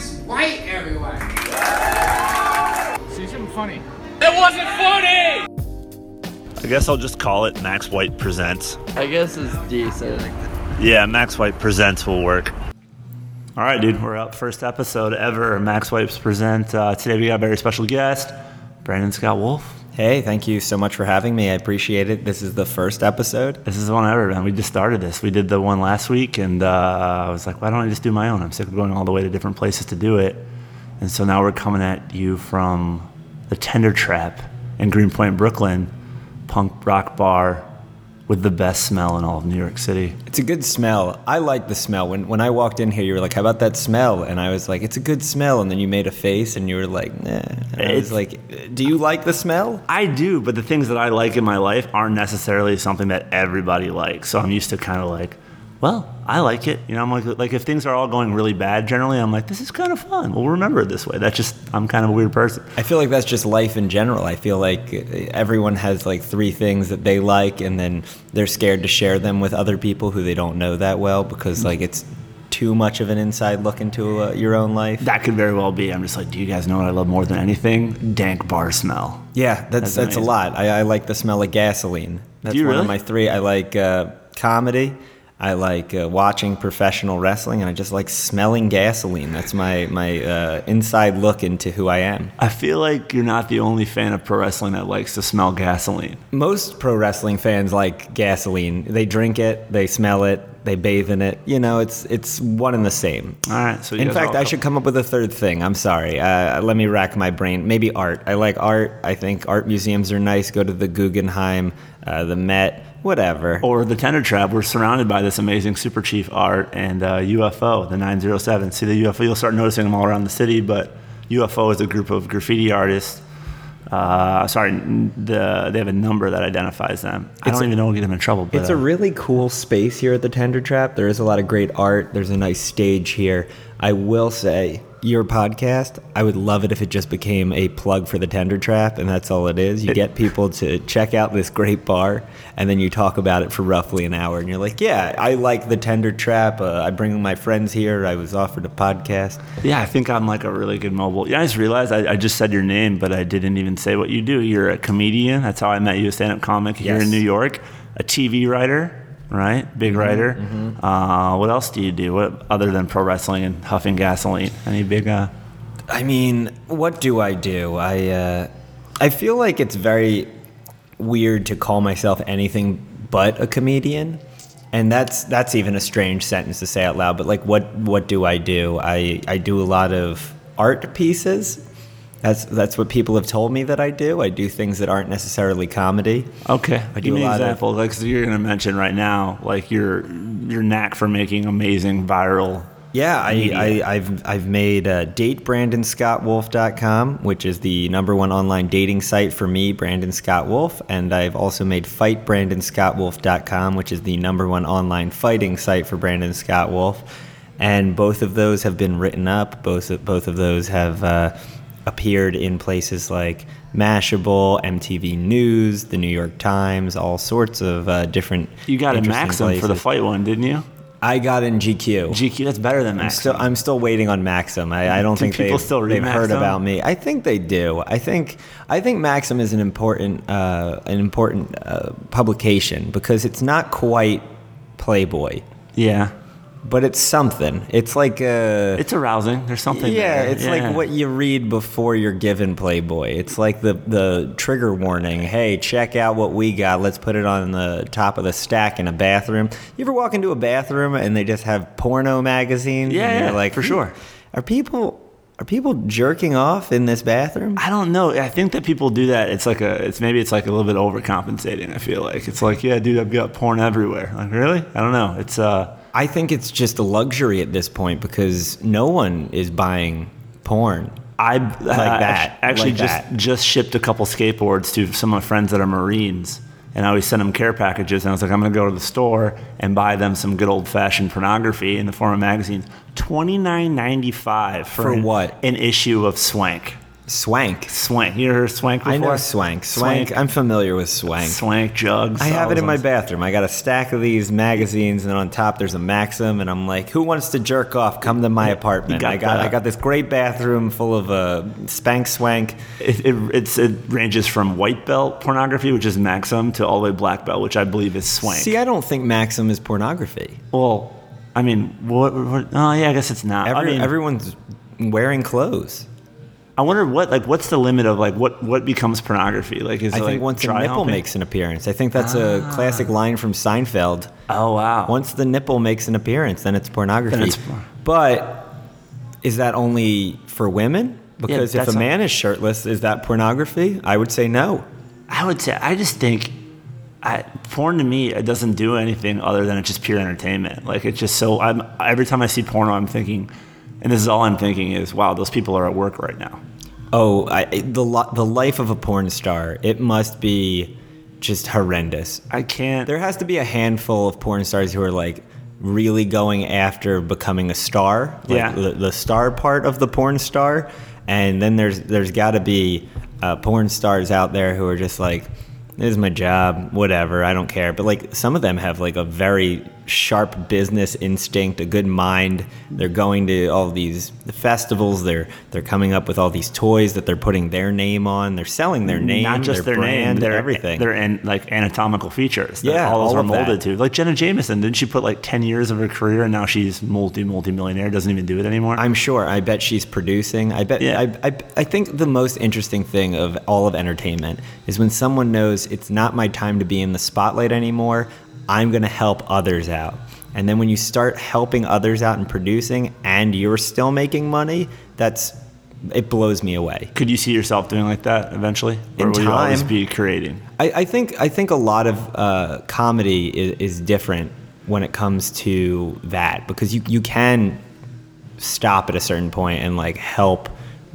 Max White, everyone. Say something funny. It wasn't funny! I guess I'll just call it Max White Presents. I guess it's decent. Yeah, Max White Presents will work. All right, dude, we're up. First episode ever. Max White Present. Uh, today we got a very special guest, Brandon Scott Wolf. Hey, thank you so much for having me. I appreciate it. This is the first episode. This is the one ever, man. We just started this. We did the one last week, and uh, I was like, why don't I just do my own? I'm sick of going all the way to different places to do it. And so now we're coming at you from the Tender Trap in Greenpoint, Brooklyn, punk rock bar with the best smell in all of New York City. It's a good smell. I like the smell. When when I walked in here, you were like, "How about that smell?" And I was like, "It's a good smell." And then you made a face, and you were like, "Nah." And I It's- was like, "Do you like the smell?" I do, but the things that I like in my life aren't necessarily something that everybody likes. So I'm used to kind of like, well, I like it. You know, I'm like, like if things are all going really bad, generally, I'm like, this is kind of fun. We'll remember it this way. That's just, I'm kind of a weird person. I feel like that's just life in general. I feel like uh, everyone has like three things that they like, and then they're scared to share them with other people who they don't know that well because like it's too much of an inside look into uh, your own life. That could very well be. I'm just like, do you guys know what I love more than anything? Dank bar smell. Yeah, that's That's that's, a lot. I, I like the smell of gasoline. That's one really? of my three. I like uh, comedy. I like uh, watching professional wrestling, and I just like smelling gasoline. That's my my uh, inside look into who I am. I feel like you're not the only fan of pro wrestling that likes to smell gasoline. Most pro wrestling fans like gasoline. They drink it, they smell it, they bathe in it. You know, it's it's one and the same. All right. So you In fact, I should come up with a third thing. I'm sorry. Uh, let me rack my brain. Maybe art. I like art. I think art museums are nice. Go to the Guggenheim, uh, the Met, whatever. or the Tender Trap, we're surrounded by this amazing Super Chief art and uh, UFO, the 907. See the UFO, you'll start noticing them all around the city, but UFO is a group of graffiti artists. Uh, sorry, the, they have a number that identifies them. I It's don't a- even know what get them in trouble. But, It's a uh, really cool space here at the Tender Trap. There is a lot of great art. There's a nice stage here. I will say, your podcast, I would love it if it just became a plug for the Tender Trap, and that's all it is. You get people to check out this great bar, and then you talk about it for roughly an hour, and you're like, yeah, I like the Tender Trap. Uh, I bring my friends here. I was offered a podcast. yeah, I think I'm like a really good mobile. Yeah, I just realized I, I just said your name, but I didn't even say what you do. You're a comedian. That's how I met you, a stand up comic here Yes. in New York, a TV writer. Right, big writer. Uh, what else do you do? What other than pro wrestling and huffing gasoline? Any big? Uh, I mean, what do I do? I uh, I feel like it's very weird to call myself anything but a comedian, and that's that's even a strange sentence to say out loud. But like, what what do I do? I I do a lot of art pieces. That's that's what people have told me that I do. I do things that aren't necessarily comedy. Okay, I give do me an lot of- example. Like so you're gonna mention right now, like your your knack for making amazing viral. Yeah, I, media. I, I've I've made uh, datebrandonscottwolf.com, which is the number one online dating site for me, Brandon Scott Wolf, and I've also made fightbrandonscottwolf.com, which is the number one online fighting site for Brandon Scott Wolf, and both of those have been written up. Both of, both of those have uh, appeared in places like Mashable, MTV News, the New York Times, all sorts of uh, different. You got a Maxim for the fight one, didn't you? I got in GQ. GQ, that's better than I'm Maxim. still, I'm still waiting on Maxim. I, I don't Do think people they've, still read they've heard about me. I think they do. I think I think Maxim is an important uh, an important uh, publication because it's not quite Playboy, yeah, but it's something. It's like uh, it's arousing. There's something. yeah, there. it's Yeah. like what you read before you're given Playboy. It's like the the trigger warning. Hey, check out what we got. Let's put it on the top of the stack in a bathroom. You ever walk into a bathroom and they just have porno magazines? Yeah, yeah, like for "Hmm, sure. Are people are people jerking off in this bathroom? I don't know. I think that people do that. It's like a. It's maybe it's like a little bit overcompensating. I feel like it's like, yeah, dude, I've got porn everywhere. Like, really? I don't know. It's uh. I think it's just a luxury at this point because no one is buying porn. I like uh, that, Actually, like just that. just shipped a couple skateboards to some of my friends that are Marines, and I always send them care packages. And I was like, I'm gonna go to the store and buy them some good old fashioned pornography in the form of magazines. Twenty nine ninety five for, For an- what? An issue of Swank. Swank. Swank. You heard of Swank before? I know Swank. Swank. Swank. I'm familiar with Swank. Swank jugs. I have it in my bathroom. I got a stack of these magazines, and on top there's a Maxim, and I'm like, "Who wants to jerk off? Come to my apartment." got I got that. I got this great bathroom full of uh, spank swank. It, it, it's, it ranges from white belt pornography, which is Maxim, to all the way black belt, which I believe is Swank. See, I don't think Maxim is pornography. well, I mean, what, what? Oh, yeah, I guess it's not. Every, I mean, everyone's wearing clothes. I wonder what, like, what's the limit of like what what becomes pornography? Like, is I it, think like, once a dry nipple humping? makes an appearance, I think that's a ah. classic line from Seinfeld. Oh wow. Once the nipple makes an appearance, then it's pornography. Then it's- but is that only for women? Because if a man is shirtless, is that pornography? I would say no. I would say I just think I, porn to me it doesn't do anything other than it's just pure entertainment. Like it's just so I'm every time I see porno I'm thinking and this is all I'm thinking is wow those people are at work right now. Oh, I, the the life of a porn star. It must be just horrendous. I can't There has to be a handful of porn stars who are like really going after becoming a star, like Yeah. the, the star part of the porn star, and then there's there's got to be uh, porn stars out there who are just like, "This is my job, whatever, I don't care." But like some of them have like a very sharp business instinct, a good mind. They're going to all these festivals. They're they're coming up with all these toys that they're putting their name on. They're selling their name, not just their, brand, name, their everything. Their an, like anatomical features. that Yeah, all those all are of that. molded to. Like Jenna Jameson, didn't she put like ten years of her career and now she's multi multi millionaire? Doesn't even do it anymore. I'm sure. I bet she's producing. I bet. Yeah. I, I, I think the most interesting thing of all of entertainment is when someone knows it's not my time to be in the spotlight anymore. I'm going to help others out. And then when you start helping others out and producing, and you're still making money, that's it blows me away. Could you see yourself doing like that eventually, or In will you always time. be creating? I, I think I think a lot of uh, comedy is, is different when it comes to that because you you can stop at a certain point and like help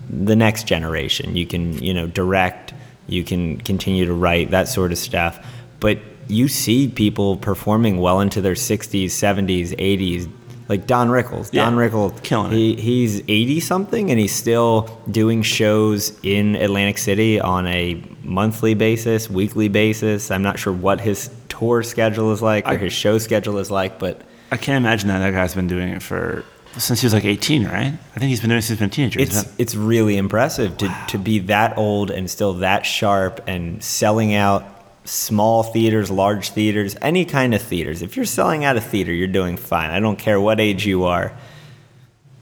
the next generation. You can you know direct, you can continue to write that sort of stuff, but you see people performing well into their 60s, 70s, 80s. Like Don Rickles. Yeah, Don Rickles, killing it. he's 80 something and he's still doing shows in Atlantic City on a monthly basis, weekly basis. I'm not sure what his tour schedule is like or I- his show schedule is like, but I can't imagine that that guy's been doing it for since he was like 18, right? I think he's been doing it since he's been a teenager. it's it's really impressive to, to be that old and still that sharp and selling out small theaters, large theaters, any kind of theaters. If you're selling out a theater, you're doing fine. I don't care what age you are.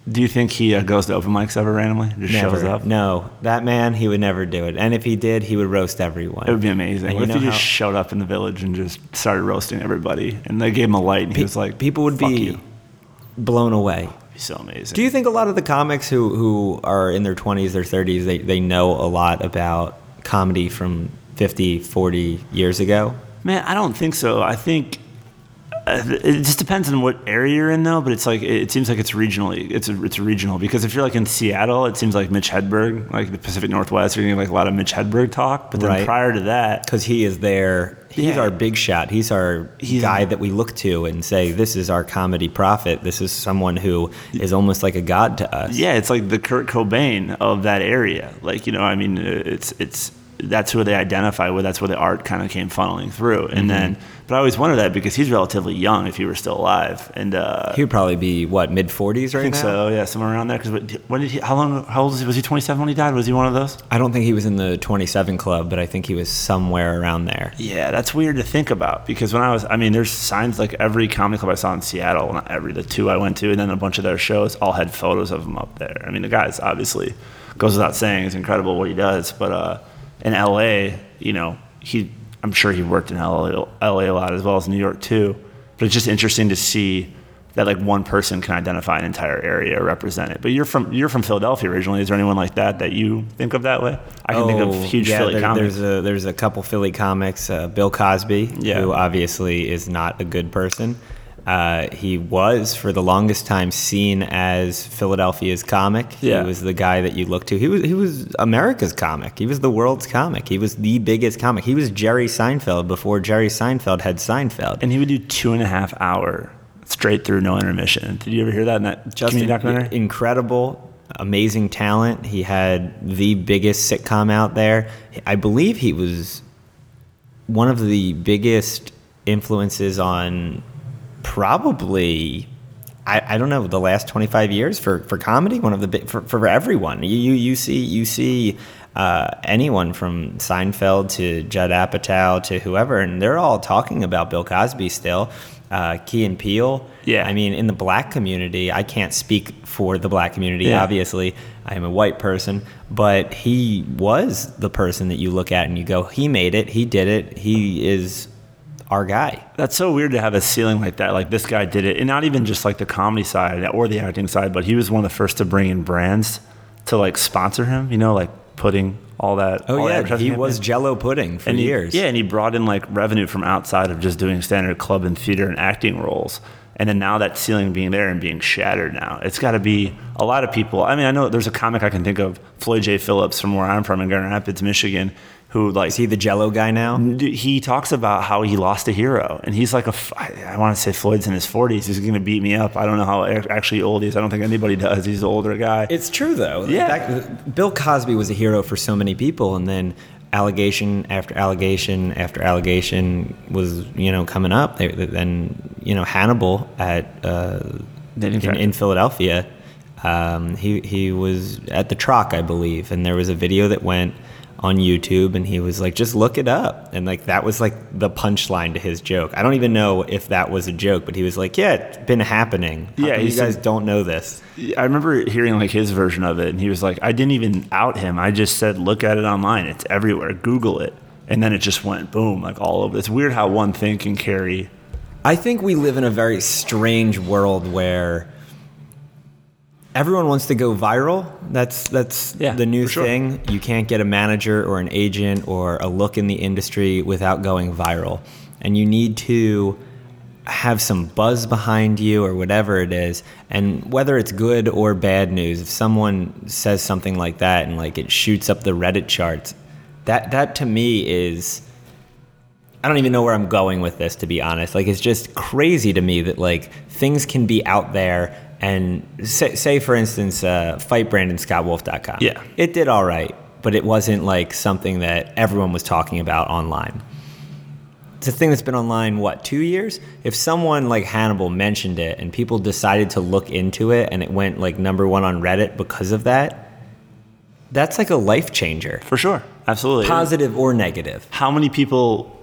Do you think he uh, goes to open mics ever randomly? Just Never. shows up? No, that man, he would never do it. And if he did, he would roast everyone. It would be amazing. And What if he just how- showed up in the village and just started roasting everybody? And they gave him a light, and he was like, people would "Fuck be you." blown away. It'd be so amazing. Do you think a lot of the comics who, who are in their 20s, their 30s, they, they know a lot about comedy from 50, 40 years ago? Man, I don't think so. I think uh, it just depends on what area you're in, though. But it's like it seems like it's regionally. It's it's regional because if you're like in Seattle, it seems like Mitch Hedberg, like the Pacific Northwest, you're getting like a lot of Mitch Hedberg talk. But then Right. prior to that, Because he is there. He's Yeah. our big shot. He's our He's- guy that we look to and say, this is our comedy prophet. This is someone who is almost like a god to us. yeah, it's like the Kurt Cobain of that area. Like you know, I mean, it's it's that's who they identify with. That's where the art kind of came funneling through. And then, but I always wonder that because he's relatively young if he were still alive, and uh, He would probably be, what, mid 40s right I think now? so. Yeah, somewhere around there. Because when did he? How long? How old was he? Was he 27 when he died? Was he one of those? I don't think he was in the 27 club, but I think he was somewhere around there. Yeah, that's weird to think about because when I was, I mean, there's signs like every comedy club I saw in Seattle, not every, the two I went to, and then a bunch of their shows all had photos of him up there. I mean, the guy's obviously goes without saying, it's incredible what he does. But uh, in LA, you know, he, I'm sure he worked in LA, LA a lot as well as New York too. But it's just interesting to see that like one person can identify an entire area or represent it. But you're from you're from Philadelphia originally. Is there anyone like that that you think of that way? I can think of huge Oh, yeah, Philly there- comics. There's a there's a couple Philly comics. Uh, Bill Cosby, Yeah. who obviously is not a good person. Uh, he was for the longest time seen as Philadelphia's comic. Yeah. He was the guy that you looked to. He was he was America's comic. He was the world's comic. He was the biggest comic. He was Jerry Seinfeld before Jerry Seinfeld had Seinfeld. and he would do two and a half hour straight through no intermission. Did you ever hear that in that Just community documentary? incredible. amazing talent. He had the biggest sitcom out there. I believe he was one of the biggest influences on probably I, I don't know the last 25 years for, for comedy one of the big for, for everyone. You, you you see you see uh, anyone from Seinfeld to Judd Apatow to whoever and they're all talking about Bill Cosby still uh, Key and Peele. Yeah. I mean in the black community I can't speak for the black community Yeah. obviously. I am a white person but he was the person that you look at and you go he made it. He did it. He is our guy That's so weird to have a ceiling like that. Like this guy did it, and not even just like the comedy side or the acting side, but he was one of the first to bring in brands to like sponsor him. You know, like putting all that. Oh all yeah, advertising he was campaign. Jello pudding for and he- years. yeah, and he brought in like revenue from outside of just doing standard club and theater and acting roles. And then now that ceiling being there and being shattered now, it's got to be a lot of people. I mean, I know there's a comic I can think of, Floyd J. Phillips from where I'm from in Grand Rapids, Michigan, who like Is he the Jello guy now? He talks about how he lost a hero, and he's like a. I, I want to say Floyd's in his 40s. He's going to beat me up. I don't know how actually old he is. I don't think anybody does. He's an older guy. It's true though. Yeah. Bill Cosby was a hero for so many people, and then allegation after allegation after allegation was you know coming up. They- Then you know Hannibal at uh, in, in Philadelphia. Um, he he was at the Troc, I believe, and there was a video that went on YouTube, and he was like, "Just look it up," and like that was like the punchline to his joke. I don't even know if that was a joke, but he was like, "Yeah, it's been happening. Yeah, he you guys said- don't know this." I remember hearing like his version of it, and he was like, "I didn't even out him. I just said, look at it online. It's everywhere. Google it." And then it just went boom, like all over. It's weird how one thing can carry. I think we live in a very strange world where everyone wants to go viral. That's that's Yeah, the new sure. thing. You can't get a manager or an agent or a look in the industry without going viral. And you need to have some buzz behind you or whatever it is. And whether it's good or bad news, if someone says something like that and like it shoots up the Reddit charts, that that to me is I don't even know where I'm going with this, to be honest. Like, it's just crazy to me that like things can be out there and say, say for instance, uh, fightbrandonscottwolf.com. Yeah. it did all right, but it wasn't like something that everyone was talking about online. It's a thing that's been online what two years. If someone like Hannibal mentioned it and people decided to look into it and it went like number one on Reddit because of that, that's like a life changer, For sure. Absolutely. positive or negative. How many people.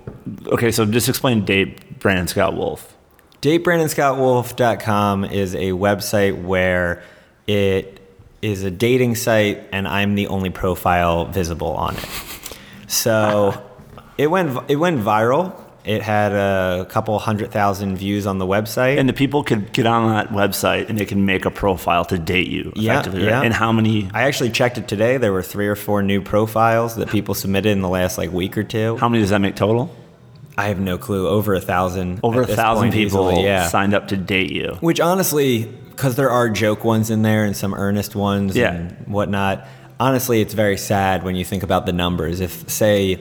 Okay, so just explain date Brandon Scott Wolf. DateBrandonScottWolf.com is a website where it is a dating site, and I'm the only profile visible on it. So it went it went viral. It had a couple hundred thousand views on the website. And the people could get on that website and they can make a profile to date you. Yeah, effectively, right? yeah. And how many I actually checked it today. There were three or four new profiles that people submitted in the last like week or two. how many does that make total? I have no clue. Over a thousand. Over a thousand people easily, yeah. signed up to date you. Which honestly, because there are joke ones in there and some earnest ones Yeah. and whatnot, honestly, it's very sad when you think about the numbers. If, say,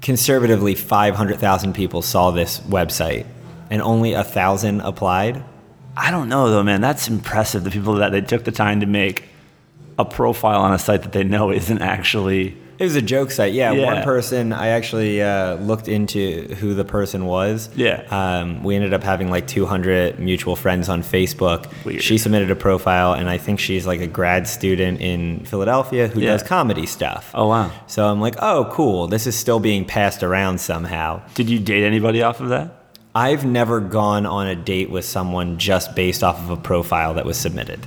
conservatively 500,000 people saw this website and only a thousand applied, I don't know though, man. That's impressive. The people that they took the time to make a profile on a site that they know isn't actually. It was a joke site. Yeah, Yeah. one person, I actually uh, looked into who the person was. Yeah. Um, we ended up having like 200 mutual friends on Facebook. Weird. She submitted a profile, and I think she's like a grad student in Philadelphia who Yeah. does comedy stuff. Oh wow. So I'm like, oh, cool. This is still being passed around somehow. Did you date anybody off of that? I've never gone on a date with someone just based off of a profile that was submitted.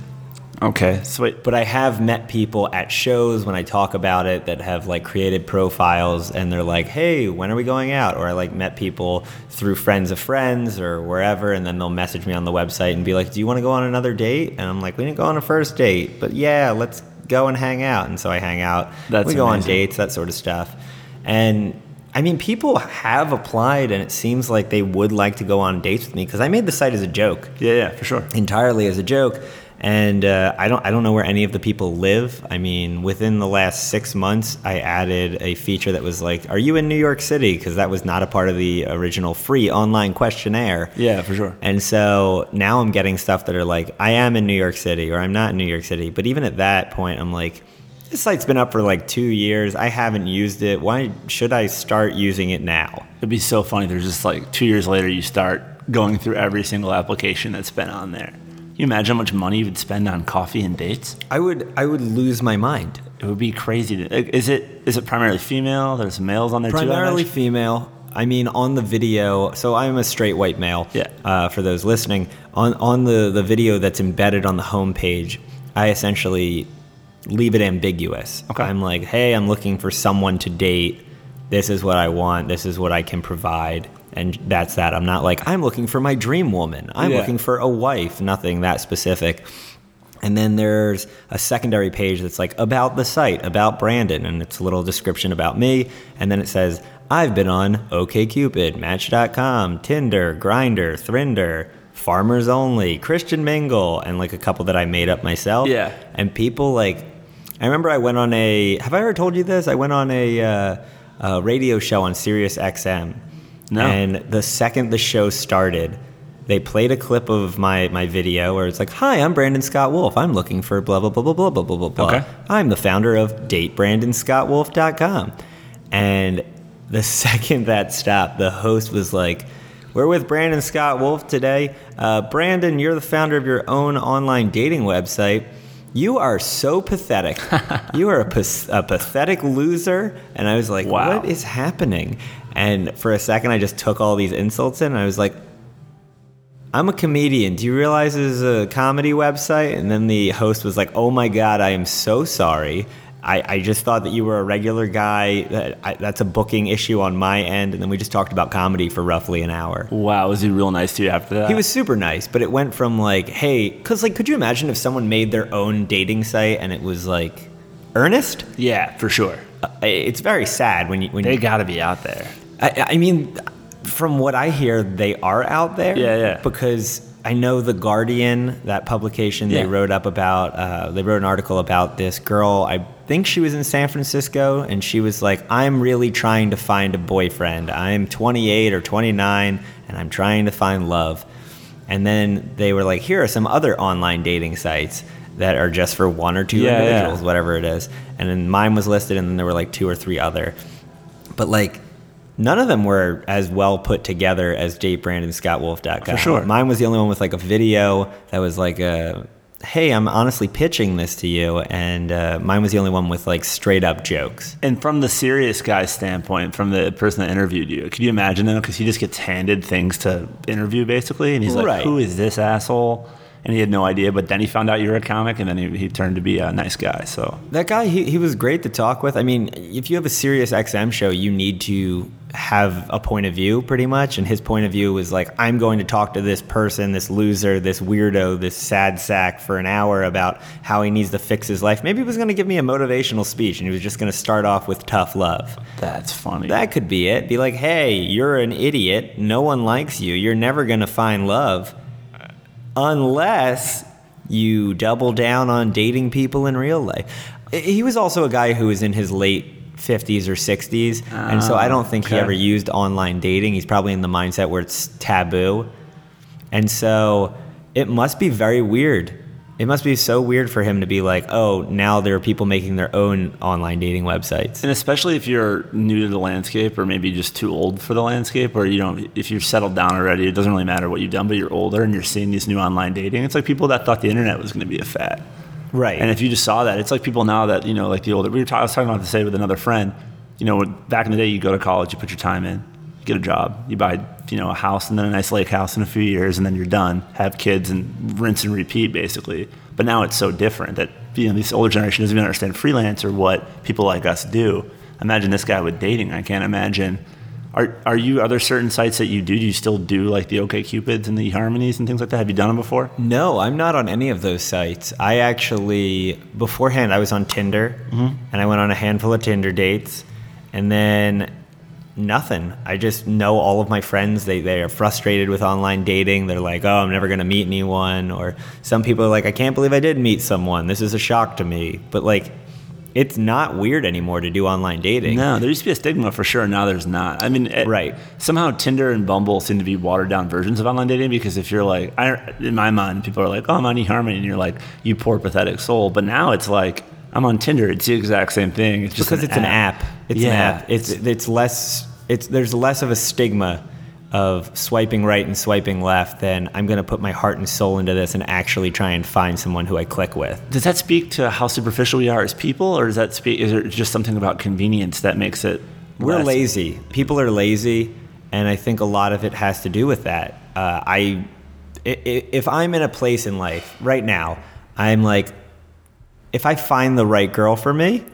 Okay. So wait. But I have met people at shows when I talk about it that have like created profiles and they're like, hey, when are we going out? Or I like met people through friends of friends or wherever and then they'll message me on the website and be like, do you want to go on another date? And I'm like, we didn't go on a first date, but yeah, let's go and hang out. And so I hang out. That's we go on dates, that sort of stuff. And I mean, people have applied and it seems like they would like to go on dates with me because I made the site as a joke Yeah, yeah, for sure. entirely as a joke. And uh, I don't I don't know where any of the people live. I mean, within the last six months, I added a feature that was like, "Are you in New York City?" Because that was not a part of the original free online questionnaire. Yeah, for sure. And so now I'm getting stuff that are like, "I am in New York City" or "I'm not in New York City." But even at that point, I'm like. This site's been up for like two years. I haven't used it. Why should I start using it now? It'd be so funny. There's just like two years later, you start going through every single application that's been on there. Can you imagine how much money you would spend on coffee and dates? I would I would lose my mind. It would be crazy. To, is it is it primarily female? There's males on there Primarily too. I female. I mean, on the video, so I'm a straight white male. Yeah. Uh, for those listening, on on the the video that's embedded on the homepage, I essentially leave it ambiguous. Okay. I'm like, hey, I'm looking for someone to date. This is what I want. This is what I can provide. And that's that. I'm not like, I'm looking for my dream woman. I'm Yeah. looking for a wife. Nothing that specific. And then there's a secondary page that's like about the site, about Brandon, and it's a little description about me. And then it says, I've been on OKCupid, Match.com, Tinder, Grindr, Thrinder, Farmers Only, Christian Mingle, and like a couple that I made up myself. Yeah. And people like, I remember I went on a. Have I ever told you this? I went on a, uh, a radio show on Sirius XM. No. And the second the show started, they played a clip of my, my video where it's like, Hi, I'm Brandon Scott Wolf. I'm looking for blah, blah, blah, blah, blah, blah, blah, blah, blah. Okay. I'm the founder of datebrandonscottwolf.com. And the second that stopped, the host was like, We're with Brandon Scott Wolf today. Uh, Brandon, you're the founder of your own online dating website. You are so pathetic. you are a, a pathetic loser. And I was like, Wow. What is happening? And for a second, I just took all these insults in. And I was like, I'm a comedian. Do you realize this is a comedy website? And then the host was like, Oh my God, I am so sorry. I, I just thought that you were a regular guy. That I, that's a booking issue on my end. And then we just talked about comedy for roughly an hour. Wow, was he real nice to you after that? He was super nice, but it went from like, hey, because like, could you imagine if someone made their own dating site and it was like earnest? Yeah, for sure. Uh, It's very sad when you when They you, got to be out there. I, I mean, from what I hear, they are out there. Yeah, yeah. Because I know the Guardian, that publication, Yeah. they wrote up about. Uh, they wrote an article about this girl. I think she was in San Francisco, and she was like, "I'm really trying to find a boyfriend. I'm 28 or 29, and I'm trying to find love." And then they were like, "Here are some other online dating sites." That are just for one or two Yeah, yeah. individuals, whatever it is. And then mine was listed, and then there were like two or three other but like none of them were as well put together as datebrandonscottwolf.com. For sure. Mine was the only one with like a video that was like a hey, I'm honestly pitching this to you, and uh, mine was the only one with like straight up jokes. And from the serious guy's standpoint, from the person that interviewed you, could you imagine him? Because he just gets handed things to interview, basically, and he's like, Right. "Who is this asshole?" And he had no idea. But then he found out you're a comic, and then he, he turned to be a nice guy. So That guy, he, he was great to talk with. I mean, if you have a Sirius XM show, you need to have a point of view pretty much. And his point of view was like, I'm going to talk to this person, this loser, this weirdo, this sad sack for an hour about how he needs to fix his life. Maybe he was going to give me a motivational speech and he was just going to start off with tough love. that's funny. That could be it. Be like, hey, you're an idiot. No one likes you. You're never going to find love unless you double down on dating people in real life. He was also a guy who was in his late 50s or 60s. and so I don't think he ever used online dating. He's probably in the mindset where it's taboo. And so it must be very weird. It must be so weird for him to be like, oh, now there are people making their own online dating websites. And especially if you're new to the landscape, or maybe just too old for the landscape, or you don't, if you're settled down already, it doesn't really matter what you've done, but you're older and you're seeing these new online dating. It's like people that thought the internet was going to be a fad. Right. And if you just saw that, it's like people now that you know, like the older. We were talking, I was talking about this today with another friend. You know, back in the day, you go to college, you put your time in, you get a job, you buy, you know, a house and then a nice lake house in a few years, and then you're done. Have kids and rinse and repeat, basically. But now it's so different that you know this older generation doesn't even understand freelance or what people like us do. Imagine this guy with dating. I can't imagine. Are are you are there certain sites that you do? Do you still do like the OK Cupids and the Harmonies and things like that? Have you done them before? No, I'm not on any of those sites. I actually, beforehand, I was on Tinder, mm-hmm. and I went on a handful of Tinder dates, and then nothing. I just know all of my friends. They they are frustrated with online dating. They're like, oh, I'm never gonna meet anyone. Or some people are like, I can't believe I did meet someone. This is a shock to me. But like, it's not weird anymore to do online dating. No, there used to be a stigma for sure. Now there's not. I mean, it- Right. Somehow Tinder and Bumble seem to be watered down versions of online dating because if you're like, I, in my mind, people are like, oh, I'm on eHarmony, and you're like, you poor pathetic soul. But now it's like, I'm on Tinder. It's the exact same thing. It's just because it's an app. It's an app. It's it's less. It's there's less of a stigma of swiping right and swiping left than I'm going to put my heart and soul into this and actually try and find someone who I click with. Does that speak to how superficial we are as people, or does that speak? Is it just something about convenience that makes it? We're less- lazy. People are lazy, and I think a lot of it has to do with that. Uh, I, if I'm in a place in life right now, I'm like, if I find the right girl for me,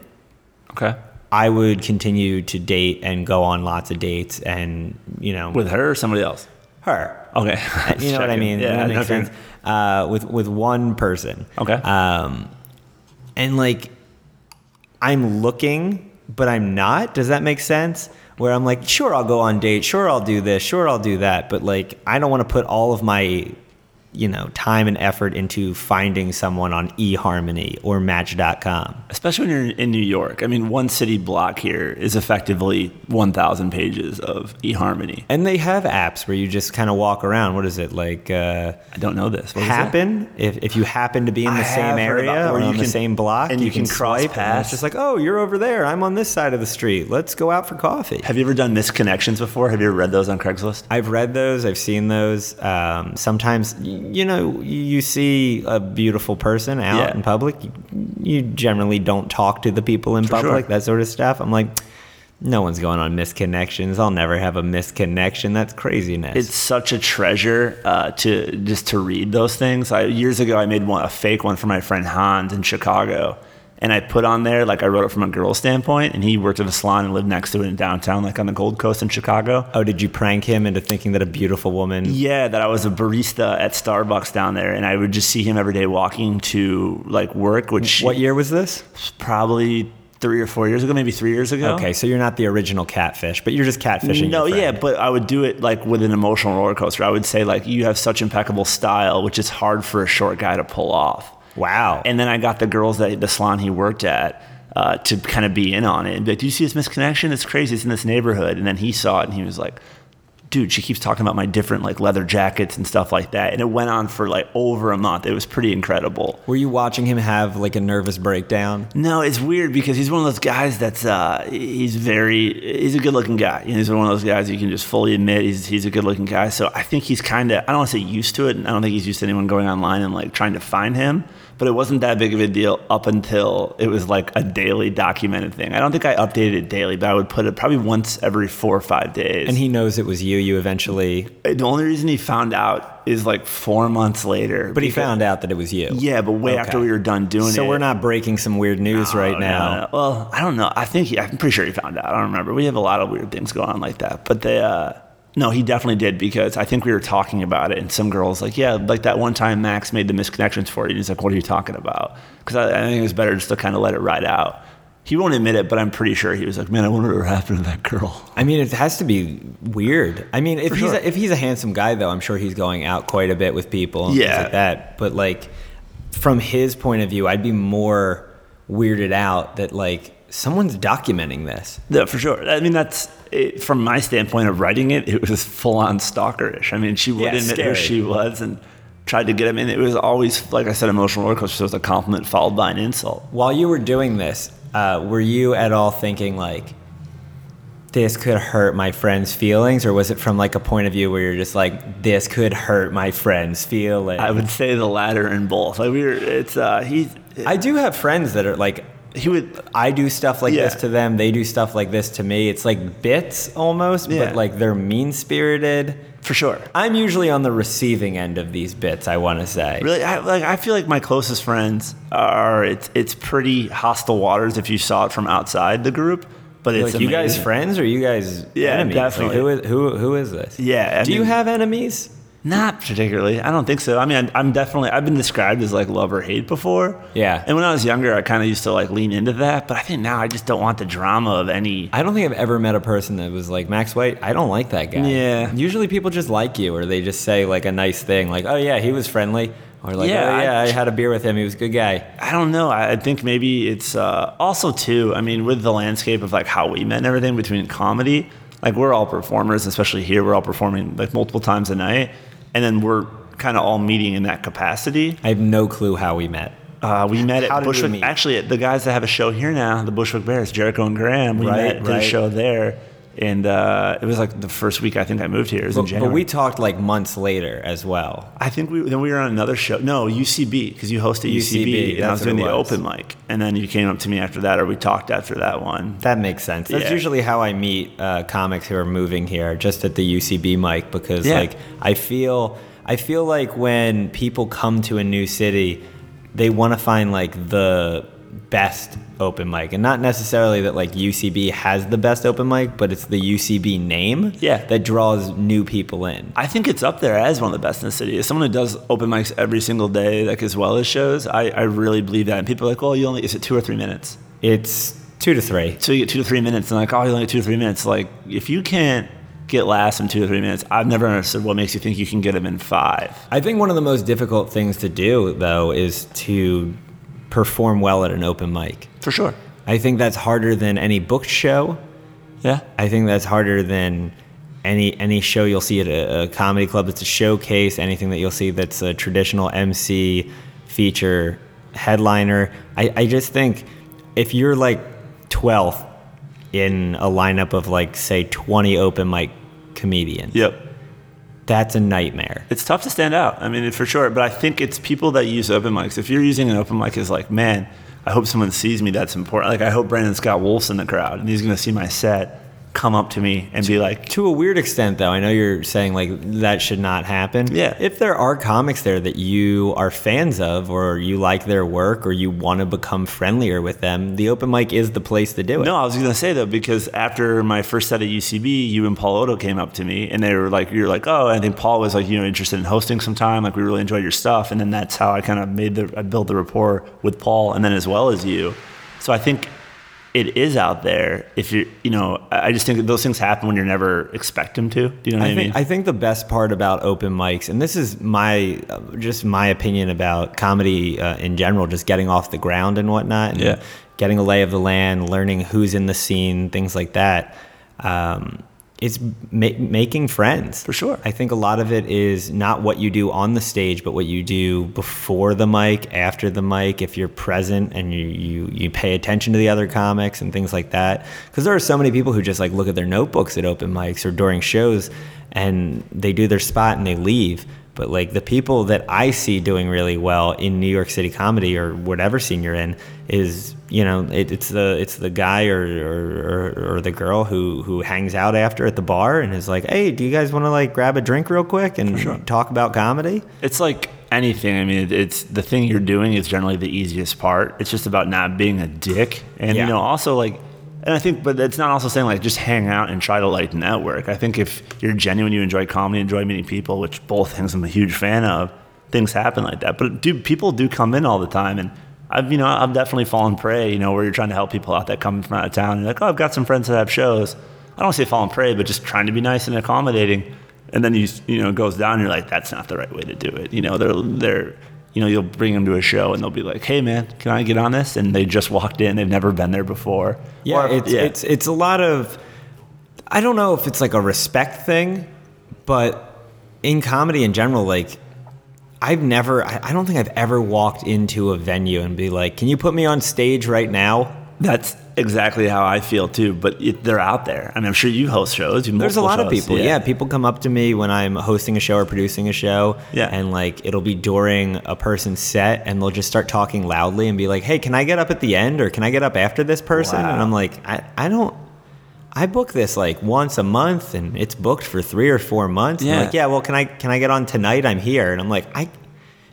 Okay. I would continue to date and go on lots of dates, and you know, With her or somebody else? her. Okay. you know what I mean? Yeah, that makes okay. sense. Uh, with with one person. Okay. Um, and like, I'm looking, but I'm not. Does that make sense? Where I'm like, sure, I'll go on date. Sure, I'll do this. Sure, I'll do that. But like, I don't want to put all of my, you know, time and effort into finding someone on eHarmony or Match.com. Especially when you're in New York. I mean, one city block here is effectively 1,000 pages of eHarmony. And they have apps where you just kind of walk around. What is it like? Uh, I don't know this. What happen if, if you happen to be in the I same area or on you the same block and you can cross swipe, and paths. it's just like oh you're over there i'm on this side of the street let's go out for coffee Have you ever done missed connections before? Have you ever read those on Craigslist? I've read those. I've seen those. Um, sometimes, you know, you see a beautiful person out Yeah. in public. You, you generally don't talk to the people in For public, sure. that sort of stuff. I'm like, no one's going on missed connections. I'll never have a missed connection. That's craziness. It's such a treasure uh, to just to read those things. I, years ago, I made one, a fake one for my friend Hans in Chicago, and I put on there like I wrote it from a girl's standpoint, and he worked at a salon and lived next to it in downtown, like on the Gold Coast in Chicago. oh, did you prank him into thinking that a beautiful woman? Yeah, that I was a barista at Starbucks down there, and I would just see him every day walking to like work, which What year was this? probably three or four years ago, maybe three years ago. Okay, so you're not the original catfish, but you're just catfishing. No, yeah, but I would do it like with an emotional roller coaster. I would say like you have such impeccable style, which is hard for a short guy to pull off. Wow. And then I got the girls that the salon he worked at uh, to kind of be in on it. And be like, do you see this missed connection? It's crazy. It's in this neighborhood. And then he saw it and he was like, dude, she keeps talking about my different like leather jackets and stuff like that. And it went on for like over a month. It was pretty incredible. were you watching him have like a nervous breakdown? No, it's weird because he's one of those guys that's uh, he's very he's a good looking guy. You know, he's one of those guys you can just fully admit he's he's a good looking guy. So I think he's kind of I don't want to say used to it. and I don't think he's used to anyone going online and like trying to find him. But it wasn't that big of a deal up until it was like a daily documented thing. I don't think I updated it daily, but I would put it probably once every four or five days. And he knows it was you. You eventually, the only reason he found out is like four months later. but he found out that it was you. Yeah, but way after we were done doing it. So we're not breaking some weird news right Oh, now. no, no. Well, I don't know. I think he, I'm pretty sure he found out. I don't remember. We have a lot of weird things going on like that. But they, uh, no, he definitely did because I think we were talking about it, and some girls like, yeah, like that one time Max made the missed connections for you. And he's like, what are you talking about? Because I, I think it was better just to kind of let it ride out. He won't admit it, but I'm pretty sure he was like, man, I wonder what happened to that girl. I mean, it has to be weird. I mean, if For he's sure. a, if he's a handsome guy, though, I'm sure he's going out quite a bit with people and Yeah. like that. But like, from his point of view, I'd be more weirded out that like someone's documenting this. Yeah, for sure. I mean, that's it, from my standpoint of writing it. It was full on stalkerish. I mean, she would Yeah, admit scary. who she was and tried to get him in. It was always, like I said, emotional roller coaster. So it was a compliment followed by an insult. While you were doing this, uh, were you at all thinking like? This could hurt my friend's feelings, or was it from like a point of view where you're just like, this could hurt my friend's feelings? I would say the latter in both. Like we were, it's uh, he, I do have friends that are like, he would. I do stuff like this to them. They do stuff like this to me. It's like bits almost, Yeah. but like they're mean spirited. For sure. I'm usually on the receiving end of these bits. I want to say. Really, I, like I feel like my closest friends are. It's it's pretty hostile waters if you saw it from outside the group. But it's Like, you guys friends or you guys Yeah, enemies? Like, definitely. who is who who is this? Yeah, I do you have enemies? Not particularly. I don't think so. I mean, I'm- I'm definitely. I've been described as like love or hate before. Yeah. And when I was younger, I kind of used to like lean into that. But I think now I just don't want the drama of any. I don't think I've ever met a person that was like Max White. I don't like that guy. Yeah. Usually people just like you, or they just say like a nice thing, like, "Oh yeah, he was friendly," or like, Yeah, "Oh I- yeah, I, had a beer with him. He was a good guy." I don't know. I I think maybe it's uh, also too. I mean, with the landscape of like how we met and everything between comedy, like we're all performers, especially here. We're all performing like multiple times a night, and then we're kind of all meeting in that capacity. I have no clue how we met. Uh, we met How at Bushwick. Actually, the guys that have a show here now, the Bushwick Bears, Jericho and Graham, we Right, met did a show there, and uh, it was like the first week I think I moved here. It was in But, January. but we talked like months later as well. I think we then we were on another show. No, UCB because you hosted UCB, UCB, and I was doing the was. open mic, and then you came up to me after that, or we talked after that one. That makes sense. That's Yeah. usually how I meet uh, comics who are moving here, just at the UCB mic, because Yeah. like I feel, I feel like when people come to a new city, they want to find like the best open mic, and not necessarily that like UCB has the best open mic, but it's the UCB name Yeah. that draws new people in. I think it's up there as one of the best in the city. As someone who does open mics every single day, like as well as shows, I, I really believe that. And people are like, well, you only is it two or three minutes? It's two to three. So you get two to three minutes, and like, oh, you only get two to three minutes. Like, if you can't get laughs in two to three minutes, I've never understood what makes you think you can get them in five. I think one of the most difficult things to do, though, is to perform well at an open mic. For sure. I think that's harder than any book show. Yeah. I think that's harder than any any show you'll see at a, a comedy club that's a showcase. Anything that you'll see that's a traditional MC feature headliner. I, I just think if you're like 12th in a lineup of like say 20 open mic comedians, Yep. that's a nightmare. It's tough to stand out. I mean, for sure. But I think it's people that use open mics. If you're using an open mic as like, man, I hope someone sees me. That's important. Like, I hope Brandon Scott Wolf's in the crowd and he's going to see my set, come up to me and be like, To a weird extent, though, I know you're saying like that should not happen. Yeah. If there are comics there that you are fans of, or you like their work, or you want to become friendlier with them, the open mic is the place to do it. No, I was going to say though, because after my first set at UCB, you and Paul Odo came up to me and they were like, you're like, oh, I think Paul was like, you know, interested in hosting sometime. Like, we really enjoyed your stuff. And then that's how I kind of made the, I built the rapport with Paul and then as well as you. So I think it is out there if you, you know, I I just think that those things happen when you're never expect them to. Do you know what I, I think mean? I think the best part about open mics, and this is my uh, just my opinion about comedy uh, in general, just getting off the ground and whatnot, and Yeah. getting a lay of the land, learning who's in the scene, things like that. Um, it's ma- making friends For sure. I think a lot of it is not what you do on the stage, but what you do before the mic, after the mic. If you're present and you you, you pay attention to the other comics and things like that, because there are so many people who just like look at their notebooks at open mics or during shows, and they do their spot and they leave. But like the people that I see doing really well in New York City comedy or whatever scene you're in is you know it, it's the it's the guy or, or, or, or the girl who who hangs out after at the bar and is like, hey, do you guys want to like grab a drink real quick and talk about comedy? It's like anything. I mean, it's the thing you're doing is generally the easiest part. It's just about not being a dick, and Yeah. you know, also like, and I think, but it's not also saying like just hang out and try to like network. I think if you're genuine, you enjoy comedy, enjoy meeting people, which both things I'm a huge fan of. Things happen like that, but do people do come in all the time and. I've you know I've definitely fallen prey you know where you're trying to help people out that come from out of town and you're like oh I've got some friends that have shows I don't say fallen prey but just trying to be nice and accommodating and then you you know it goes down. And you're like, that's not the right way to do it. You know, they're they're you know you'll bring them to a show and they'll be like, hey man, can I get on this? And they just walked in. They've never been there before. Yeah, Or- it's it's it's a lot of I don't know if it's like a respect thing, but in comedy in general, like I've never I, don't think I've ever walked into a venue and be like, Can you put me on stage right now? that's exactly how I feel too. But it, they're out there. I mean, I'm sure you host shows. You There's a lot of shows. people. Yeah. people come up to me when I'm hosting a show or producing a show. Yeah. And like it'll be during a person's set and they'll just start talking loudly and be like, Hey, can I get up at the end or can I get up after this person? Wow. And I'm like, I, I don't I book this like once a month and it's booked for three or four months. Yeah. like, yeah, well can I can I get on tonight? I'm here. And I'm like, I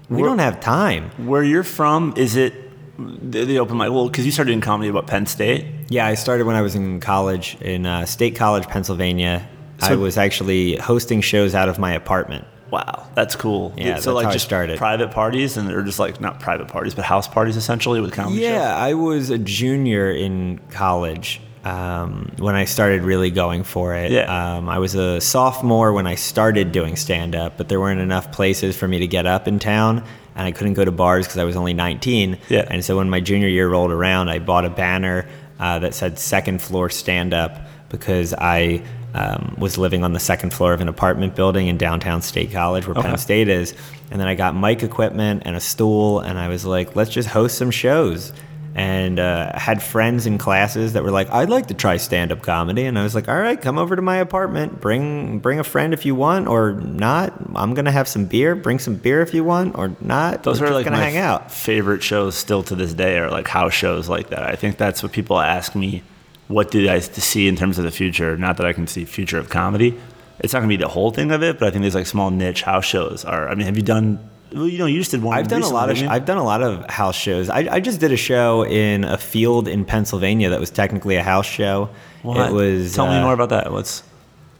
we We're- don't have time. Where you're from, is it the, the open mic? Well, because you started doing comedy about Penn State. Yeah, I started when I was in college in uh, State College, Pennsylvania. I was actually hosting shows out of my apartment. Wow, that's cool. Yeah, so that's like how I just started. private parties and they're just like not private parties, but house parties essentially with comedy shows. Yeah, I was a junior in college um, when I started really going for it. Yeah. Um, I was a sophomore when I started doing stand up, but there weren't enough places for me to get up in town, and I couldn't go to bars because I was only 19. Yeah. And so when my junior year rolled around, I bought a banner uh, that said second floor stand up because I. Um, was living on the second floor of an apartment building in downtown State College, where Okay. Penn State is. And then I got mic equipment and a stool, and I was like, let's just host some shows. And uh, had friends in classes that were like, I'd like to try stand up comedy. And I was like, all right, come over to my apartment. Bring, bring a friend if you want, or not. I'm going to have some beer. Bring some beer if you want, or not. Those We're are just like my hang out. favorite shows still to this day are like house shows like that. I think that's what people ask me. What do I see in terms of the future? Not that I can see future of comedy. It's not gonna be the whole thing of it, but I think these like small niche house shows are. I mean, have you done? Well, you know, you just did one. I've done a lot of sh- I've done a lot of house shows. I, I just did a show in a field in Pennsylvania that was technically a house show. What? It was Tell me uh, more about that. What's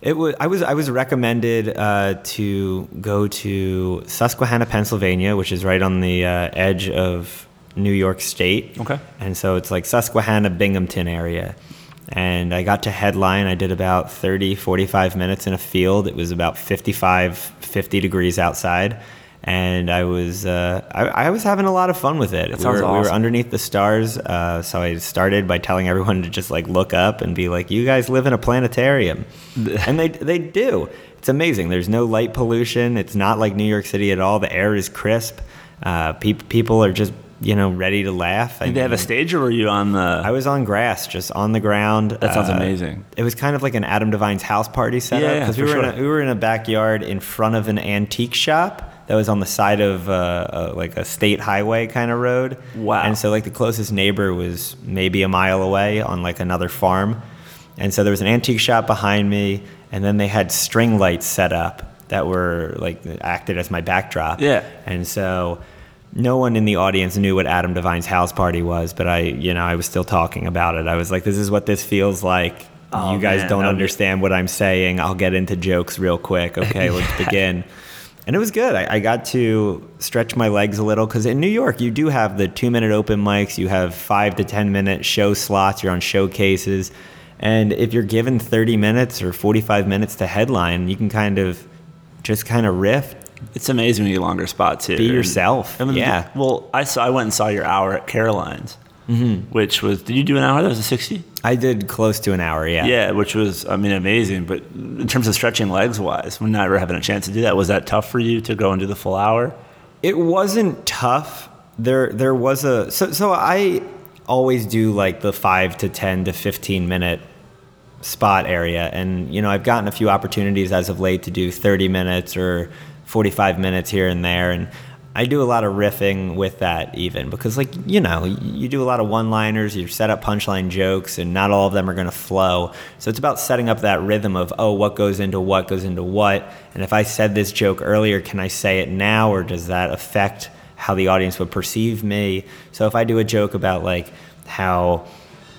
It was I was I was recommended uh, to go to Susquehanna, Pennsylvania, which is right on the uh, edge of New York State. Okay. And so it's like Susquehanna, Binghamton area. And I got to headline. I did about 30, 45 minutes in a field. It was about 55, 50 degrees outside. And I was uh, I, I was having a lot of fun with it. That we, sounds were, we were underneath the stars. Uh, so I started by telling everyone to just like look up and be like, "You guys live in a planetarium," and they they do. It's amazing. There's no light pollution. It's not like New York City at all. The air is crisp. Uh, peop people are just you know ready to laugh. I did they have a stage or were you on the? I was on grass, just on the ground. That sounds Uh, amazing. It was kind of like an Adam DeVine's house party setup Yeah, yeah, because we were in a, we were in a backyard in front of an antique shop that was on the side of uh, uh, like a state highway kind of road. Wow. And so like the closest neighbor was maybe a mile away on like another farm, and so there was an antique shop behind me, and then they had string lights set up that were like acted as my backdrop. Yeah. And so no one in the audience knew what Adam DeVine's house party was, but I, you know, I was still talking about it. I was like, this is what this feels like. Oh, you guys man, don't would be- understand what I'm saying. I'll get into jokes real quick. Okay, let's begin. And it was good. I, I got to stretch my legs a little because in New York, you do have the two minute open mics, you have five to 10 minute show slots, you're on showcases. And if you're given 30 minutes or 45 minutes to headline, you can kind of just kind of riff, It's amazing when you longer spot too. Be And- yourself. I mean, Yeah. Well, I saw. I went and saw your hour at Caroline's, mm-hmm. which was. Did you do an hour? That was a sixty. I did close to an hour, yeah. Yeah, which was. I mean, amazing. But in terms of stretching legs wise, we're never having a chance to do that. Was that tough for you to go and do the full hour? It wasn't tough. There there was a so so I always do like the 5 to 10 to 15 minute spot area and you know I've gotten a few opportunities as of late to do 30 minutes or 45 minutes here and there and I do a lot of riffing with that even because like you know you do a lot of one-liners you set up punchline jokes and not all of them are going to flow. So it's about setting up that rhythm of oh what goes into what goes into what. And if I said this joke earlier can I say it now or does that affect how the audience would perceive me? So if I do a joke about like how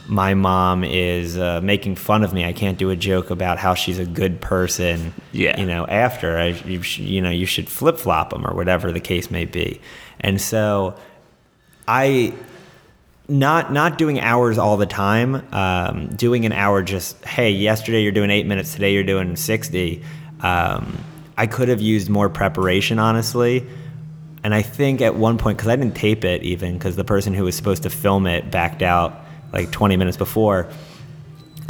my mom is uh, making fun of me. I can't do a joke about how she's a good person. Yeah. You know, after I, you, sh- you know, you should flip flop them or whatever the case may be. And so, I not not doing hours all the time. Um, doing an hour just hey, yesterday you're doing eight minutes, today you're doing sixty. Um, I could have used more preparation, honestly. And I think at one point, because I didn't tape it even, because the person who was supposed to film it backed out like 20 minutes before.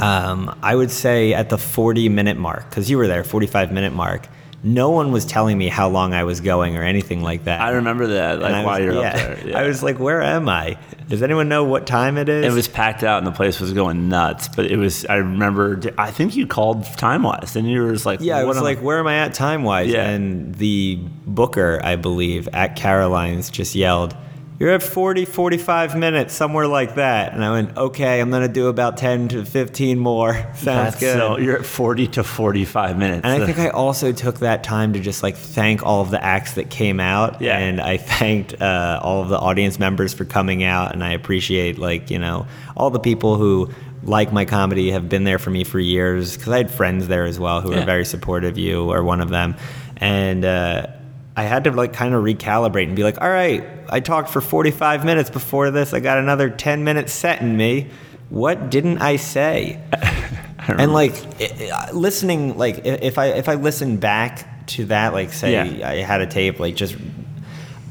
Um, I would say at the 40 minute mark, because you were there, 45 minute mark, no one was telling me how long I was going or anything like that. I remember that. Like I while you're yeah. up there. Yeah. I was like, where am I? Does anyone know what time it is? It was packed out and the place was going nuts. But it was. I remember. I think you called time wise, and you were just like, Yeah, I was like, where am I at time wise? Yeah. And the booker, I believe, at Caroline's just yelled, You're at 40, 45 minutes, somewhere like that. And I went, Okay, I'm going to do about 10 to 15 more. Sounds That's good. So you're at 40 to 45 minutes. and I think I also took that time to just like thank all of the acts that came out. Yeah. And I thanked uh, all of the audience members for coming out. And I appreciate, like, you know, all the people who like my comedy have been there for me for years because I had friends there as well who Yeah. were very supportive. You are one of them. and uh, I had to like kind of recalibrate and be like, all right, I talked for 45 minutes before this. I got another 10 minutes set in me. What didn't I say? and like i- i- listening, like if I if I listen back to that, like say Yeah. I had a tape, like just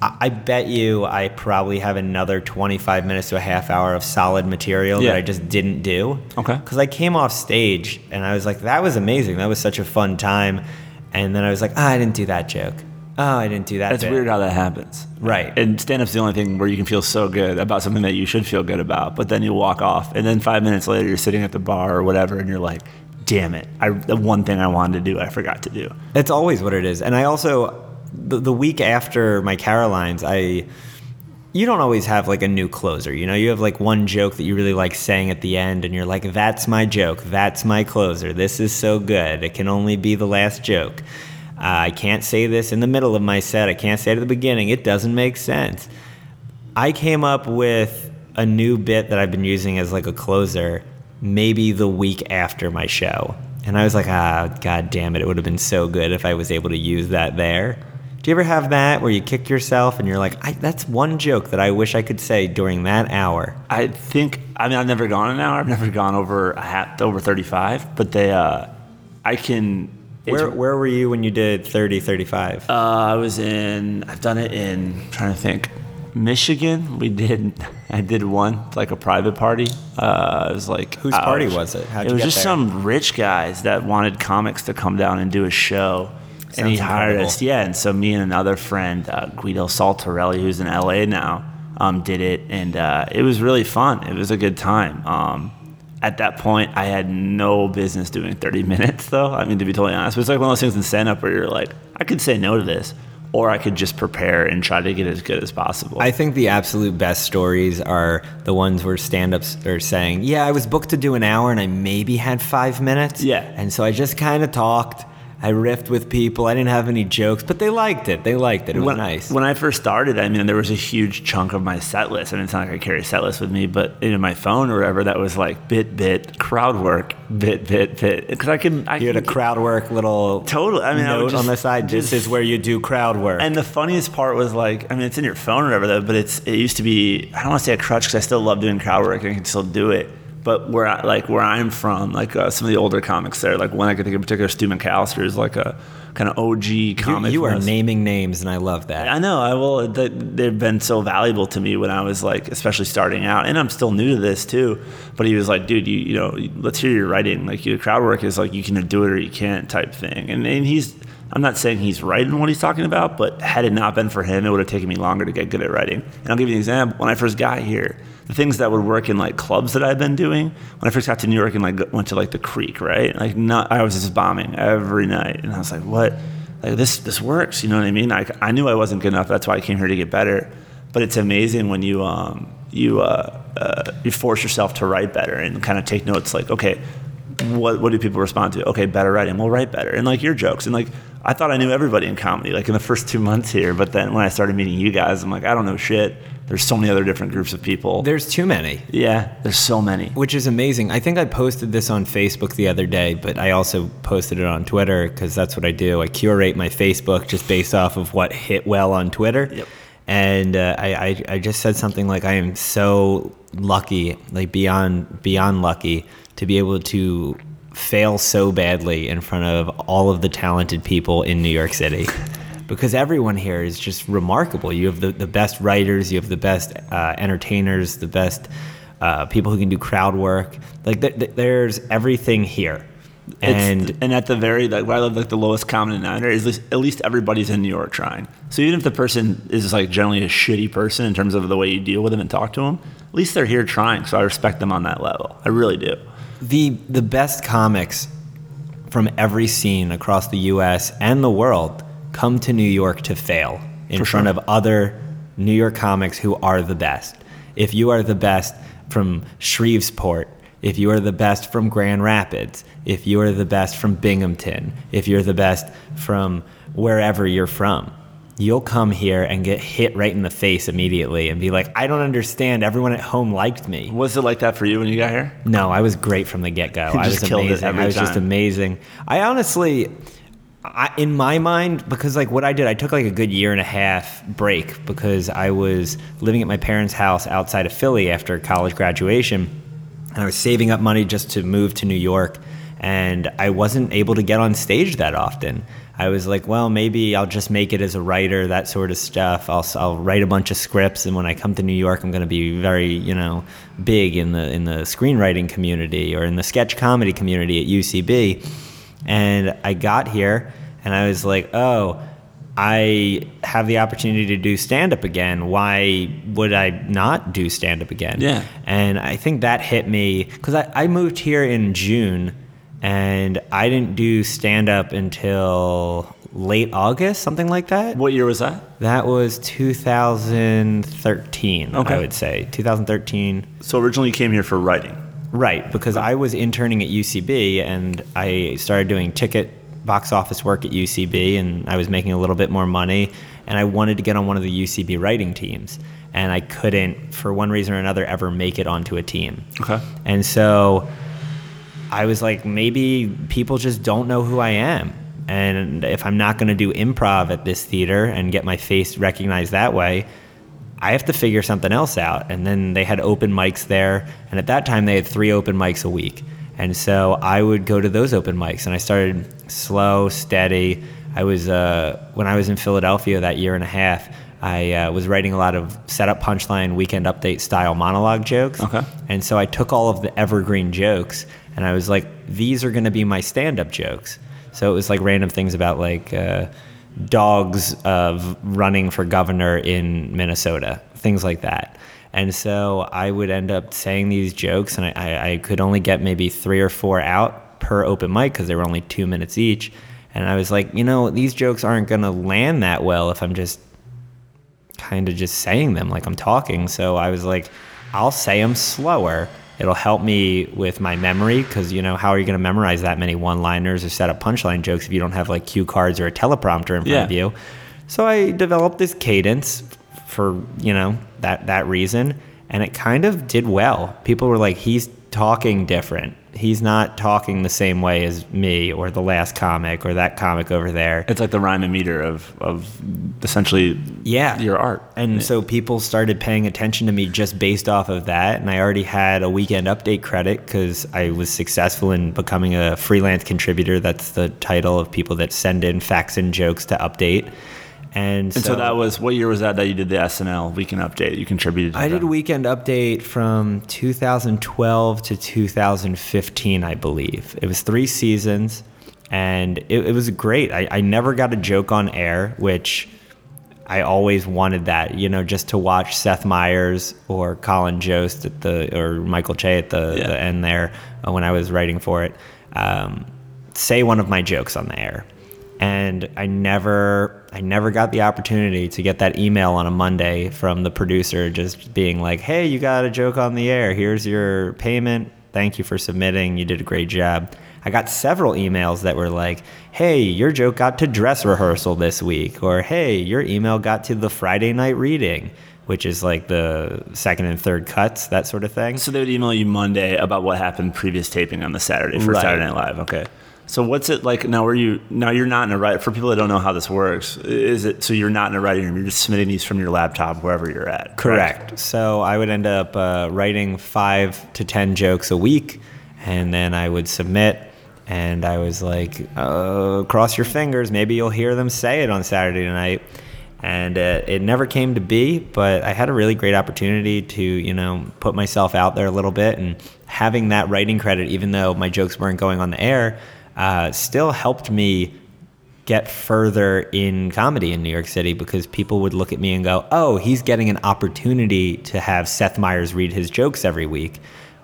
I I bet you I probably have another 25 minutes to a half hour of solid material Yeah. that I just didn't do. Okay. Because I came off stage and I was like, that was amazing. That was such a fun time. And then I was like, ah, I didn't do that joke. Oh, I didn't do that. That's bit." weird how that happens. Right. And stand up's the only thing where you can feel so good about something that you should feel good about, but then you walk off, and then five minutes later you're sitting at the bar or whatever, and you're like, damn it, I, the one thing I wanted to do, I forgot to do. It's always what it is. And I also, the, the week after my Carolines, I, you don't always have like a new closer. You know, you have like one joke that you really like saying at the end, and you're like, that's my joke. That's my closer. This is so good. It can only be the last joke. Uh, I can't say this in the middle of my set. I can't say it at the beginning. It doesn't make sense. I came up with a new bit that I've been using as like a closer maybe the week after my show. And I was like, ah, god damn it, it would have been so good if I was able to use that there. Do you ever have that where you kick yourself and you're like, that's one joke that I wish I could say during that hour? I think, I mean, I've never gone an hour, I've never gone over a hat, over 35, but they, uh, I can. Where, where were you when you did 30, 35? Uh, I was in. I've done it in. I'm trying to think. Michigan. We did. I did one like a private party. Uh, it was like Whose party was it? How'd it you was just there? some rich guys that wanted comics to come down and do a show. and he Sounds hired us. Yeah, and so me and another friend, uh, Guido Saltarelli, who's in LA now, um, did it, and uh, it was really fun. It was a good time. Um, at that point, I had no business doing 30 minutes, though. I mean, to be totally honest, but it's like one of those things in stand up where you're like, I could say no to this, or I could just prepare and try to get as good as possible. I think the absolute best stories are the ones where stand ups are saying, Yeah, I was booked to do an hour and I maybe had five minutes. Yeah. And so I just kind of talked. I riffed with people. I didn't have any jokes, but they liked it. They liked it. It was when, nice. When I first started, I mean, there was a huge chunk of my set list. I mean, it's not like I carry a set list with me, but in my phone or whatever, that was like bit, bit, crowd work, bit, bit, bit. Because I can, I you had a crowd work little Totally. I mean, I would note on the side. This is where you do crowd work. And the funniest part was like, I mean, it's in your phone or whatever, though, but it's it used to be. I don't want to say a crutch because I still love doing crowd work and I can still do it. But where I, like where I'm from, like uh, some of the older comics there, like one I could think in particular, Stu McAllister is like a kind of OG comic. you from are naming names, and I love that. I know. I will. th- They've been so valuable to me when I was like, especially starting out, and I'm still new to this too. But he was like, "Dude, you you know, let's hear your writing. Like, your crowd work is like you can do it or you can't type thing." And and he's. I'm not saying he's right in what he's talking about, but had it not been for him, it would have taken me longer to get good at writing. And I'll give you an example. When I first got here, the things that would work in like clubs that I've been doing. When I first got to New York and like went to like the Creek, right? Like, not I was just bombing every night, and I was like, "What?" like this this works you know what i mean I, I knew i wasn't good enough that's why i came here to get better but it's amazing when you um you uh, uh you force yourself to write better and kind of take notes like okay what what do people respond to okay better writing we'll write better and like your jokes and like i thought i knew everybody in comedy like in the first two months here but then when i started meeting you guys i'm like i don't know shit there's so many other different groups of people There's too many. yeah there's so many Which is amazing. I think I posted this on Facebook the other day, but I also posted it on Twitter because that's what I do. I curate my Facebook just based off of what hit well on Twitter. Yep. And uh, I, I, I just said something like, I am so lucky, like beyond beyond lucky, to be able to fail so badly in front of all of the talented people in New York City. Because everyone here is just remarkable. You have the, the best writers, you have the best uh, entertainers, the best uh, people who can do crowd work. Like th- th- there's everything here, and and and at the very like where I live, like the lowest common denominator is at least, at least everybody's in New York trying. So even if the person is like generally a shitty person in terms of the way you deal with them and talk to them, at least they're here trying. So I respect them on that level. I really do. the the best comics from every scene across the U.S. and the world come to New York to fail in For front sure. of other New York comics who are the best. If you are the best from Shreveport, if you are the best from Grand Rapids, if you are the best from Binghamton, if you're the best from wherever you're from, you'll come here and get hit right in the face immediately and be like, I don't understand. Everyone at home liked me. Was it like that for you when you got here? No, I was great from the get go. I was amazing. I was just amazing. I honestly, I, in my mind, because like what I did, I took like a good year and a half break because I was living at my parents' house outside of Philly after college graduation, and I was saving up money just to move to New York, and I wasn't able to get on stage that often. I was like, well, maybe I'll just make it as a writer, that sort of stuff. I'll, I'll write a bunch of scripts, and when I come to New York, I'm going to be very, you know, big in the in the screenwriting community or in the sketch comedy community at UCB. And I got here, and I was like, oh. I have the opportunity to do stand up again. Why would I not do stand up again? Yeah. And I think that hit me because I, I moved here in June and I didn't do stand up until late August, something like that. What year was that? That was 2013, Okay. I would say. 2013. So originally you came here for writing. Right, because I was interning at UCB and I started doing ticket box office work at UCB and I was making a little bit more money and I wanted to get on one of the UCB writing teams and I couldn't for one reason or another ever make it onto a team. Okay. And so I was like, maybe people just don't know who I am. And if I'm not going to do improv at this theater and get my face recognized that way, I have to figure something else out. And then they had open mics there. And at that time, they had three open mics a week. And so I would go to those open mics and I started slow, steady. I was, uh, when I was in Philadelphia that year and a half, I uh, was writing a lot of setup punchline, weekend update style monologue jokes. Okay. And so I took all of the evergreen jokes and I was like, these are going to be my stand up jokes. So it was like random things about like uh, dogs of running for governor in Minnesota, things like that. And so I would end up saying these jokes, and I, I, could only get maybe three or four out per open mic because they were only two minutes each. And I was like, you know, these jokes aren't going to land that well if I'm just kind of just saying them like I'm talking. So I was like, I'll say them slower. It'll help me with my memory because, you know, how are you going to memorize that many one liners or set up punchline jokes if you don't have like cue cards or a teleprompter in front Yeah. of you? So I developed this cadence for, you know, that, that reason. And it kind of did well. People were like, he's talking different. He's not talking the same way as me or the last comic or that comic over there. It's like the rhyme and meter of, of essentially yeah your art. and so people started paying attention to me just based off of that and i already had a weekend update credit because i was successful in becoming a freelance contributor that's the title of people that send in facts and jokes to update and, And so, that was what year was that that you did the SNL weekend update? You contributed. To I did that. weekend update from 2012 to 2015, I believe. It was three seasons, and it, it was great. I, I never got a joke on air, which I always wanted that. You know, just to watch Seth Meyers or Colin Jost at the or Michael Che at the, Yeah. the end there uh, when I was writing for it. Um, say one of my jokes on the air and I never I never got the opportunity to get that email on a Monday from the producer just being like, "Hey, you got a joke on the air. Here's your payment. Thank you for submitting. You did a great job." I got several emails that were like, "Hey, your joke got to dress rehearsal this week," or "Hey, your email got to the Friday night reading." Which is like the second and third cuts, that sort of thing. So they would email you Monday about what happened previous taping on the Saturday for Right. Saturday Night Live. Okay. So what's it like now? Were you now you're not in a write for people that don't know how this works? Is it so you're not in a writing room? You're just submitting these from your laptop wherever you're at. Correct. So I would end up uh, writing five to ten jokes a week, and then I would submit. And I was like, uh, cross your fingers. Maybe you'll hear them say it on Saturday night. And uh, it never came to be, but I had a really great opportunity to, you know, put myself out there a little bit. And having that writing credit, even though my jokes weren't going on the air, uh, still helped me get further in comedy in New York City because people would look at me and go, "Oh, he's getting an opportunity to have Seth Meyers read his jokes every week.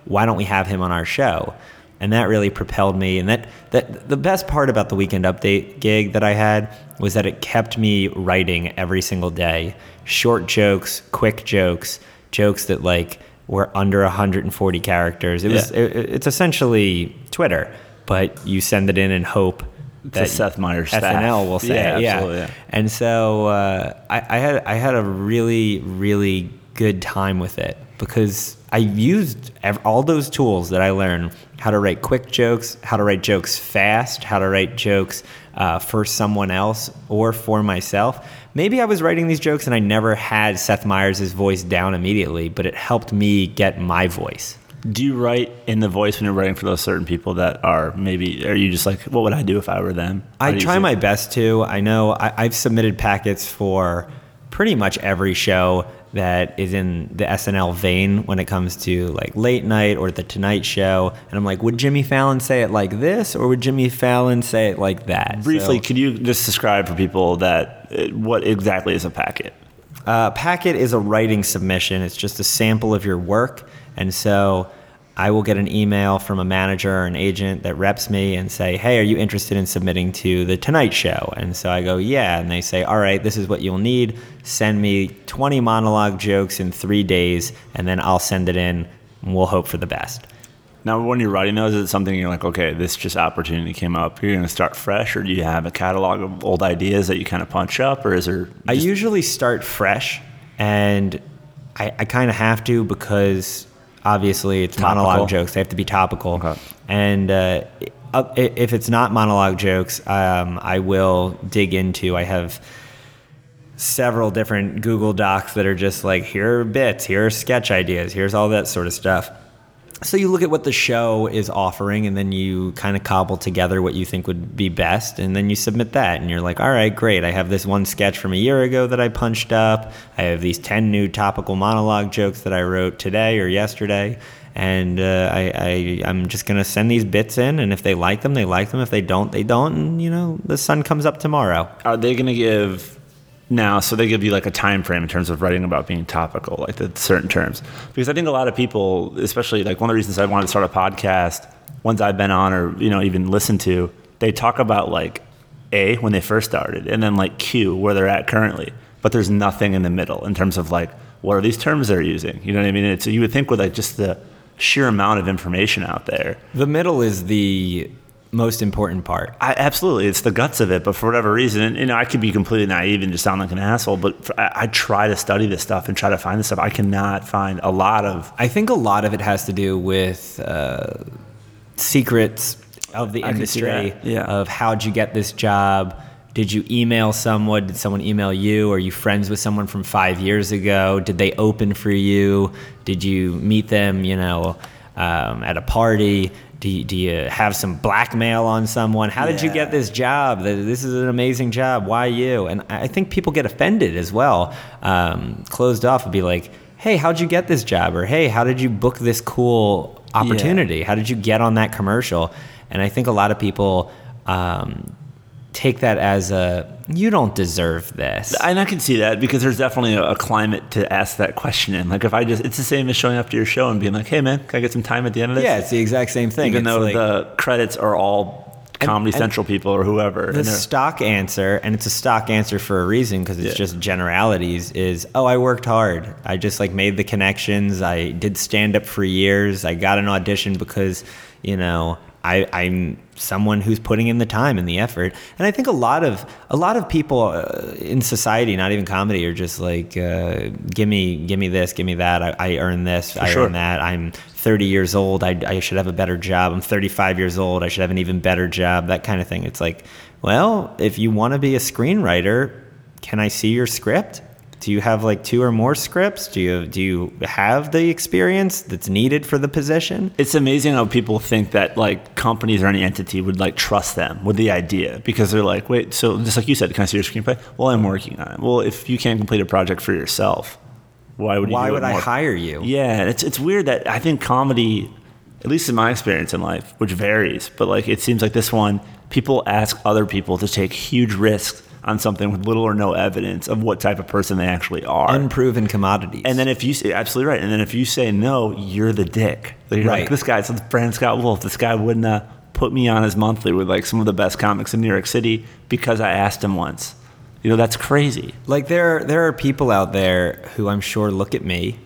Why don't we have him on our show?" And that really propelled me. And that that the best part about the weekend update gig that I had was that it kept me writing every single day. Short jokes, quick jokes, jokes that like were under 140 characters. It was Yeah. it, it's essentially Twitter, but you send it in and hope To Seth Meyers staff. SNL will say, Yeah, yeah. absolutely, yeah. And so uh, I, I had I had a really really good time with it because I used ev- all those tools that I learned: how to write quick jokes, how to write jokes fast, how to write jokes uh, for someone else or for myself. Maybe I was writing these jokes and I never had Seth Meyers' voice down immediately, but it helped me get my voice. Do you write in the voice when you're writing for those certain people that are maybe? Are you just like, what would I do if I were them? How I try my best to. I know I, I've submitted packets for pretty much every show that is in the SNL vein when it comes to like late night or the Tonight Show. And I'm like, would Jimmy Fallon say it like this or would Jimmy Fallon say it like that? Briefly, So- could you just describe for people that uh, what exactly is a packet? Uh, packet is a writing submission. It's just a sample of your work, and so I will get an email from a manager or an agent that reps me and say, "Hey, are you interested in submitting to the Tonight Show?" And so I go, "Yeah," and they say, "All right, this is what you'll need. Send me 20 monologue jokes in three days, and then I'll send it in, and we'll hope for the best." Now, when you're writing those, is it something you're like, okay, this just opportunity came up. You're going to start fresh, or do you have a catalog of old ideas that you kind of punch up, or is there? I usually start fresh, and I, I kind of have to because obviously it's Topical. monologue jokes. They have to be topical. Okay. And uh, if it's not monologue jokes, um, I will dig into. I have several different Google Docs that are just like here are bits, here are sketch ideas, here's all that sort of stuff. So you look at what the show is offering, and then you kind of cobble together what you think would be best, and then you submit that, and you're like, all right, great. I have this one sketch from a year ago that I punched up. I have these ten new topical monologue jokes that I wrote today or yesterday, and uh, I, I I'm just gonna send these bits in, and if they like them, they like them. If they don't, they don't. And you know, the sun comes up tomorrow. Are they to give now? So they give you like a time frame in terms of writing about being topical, like the certain terms. Because I think a lot of people, especially like one of the reasons I wanted to start a podcast, ones I've been on or you know even listened to, they talk about like A when they first started, and then like Q where they're at currently. But there's nothing in the middle in terms of like what are these terms they're using. You know what I mean? It's you would think with like just the sheer amount of information out there. The middle is the most important part. I, absolutely, it's the guts of it. But for whatever reason, and, you know, I could be completely naive and just sound like an asshole. But for, I, I try to study this stuff and try to find this stuff. I cannot find a lot of. I think a lot of it has to do with uh, secrets of the I can see industry. yeah. Of how'd you get this job? Did you email someone? Did someone email you? Are you friends with someone from five years ago? Did they open for you? Did you meet them? You know, um, at a party. Do you, do you have some blackmail on someone? How did you get this job? This is an amazing job. Why you? And I think people get offended as well. Um, closed off would be like, hey, how'd you get this job? Or hey, how did you book this cool opportunity? How did you get on that commercial? And I think a lot of people um, take that as a, you don't deserve this. And I can see that because there's definitely a, a climate to ask that question in. Like if I just, it's the same as showing up to your show and being like, "Hey, man, can I get some time at the end of this?" yeah, it's the exact same thing. even It's though like- the credits are all Comedy and- Central people or whoever. The and stock answer, and it's a stock answer for a reason because it's Yeah. just generalities. Is oh, I worked hard. I just like made the connections. I did stand up for years. I got an audition because you know I, I'm someone who's putting in the time and the effort. And I think a lot of a lot of people uh, in society, not even comedy, are just like, uh, give me, give me this, give me that. I, I earn this, I sure. earn that. I'm 30 years old. I, I should have a better job. I'm 35 years old. I should have an even better job. That kind of thing. It's like, well, if you want to be a screenwriter, can I see your script? Do you have like two or more scripts? Do you do you have the experience that's needed for the position? it's amazing how people think that like companies or any entity would like trust them with the idea because they're like, wait, so just like you said, can I see your screenplay? Well, I'm working on it. Well, if you can't complete a project for yourself, why would you Why would I hire you? Yeah, it's it's weird that I think comedy, at least in my experience in life, which varies, but like it seems like this one, people ask other people to take huge risks on something with little or no evidence of what type of person they actually are. Unproven commodities. And then if you say absolutely right, and then if you say no, you're the dick. You're Right. like this guy, guy's Brandon Scott Wolf. This guy wouldn't uh, put me on his monthly with like some of the best comics in New York City because I asked him once. You know that's crazy. Like there, there are people out there who I'm sure look at me,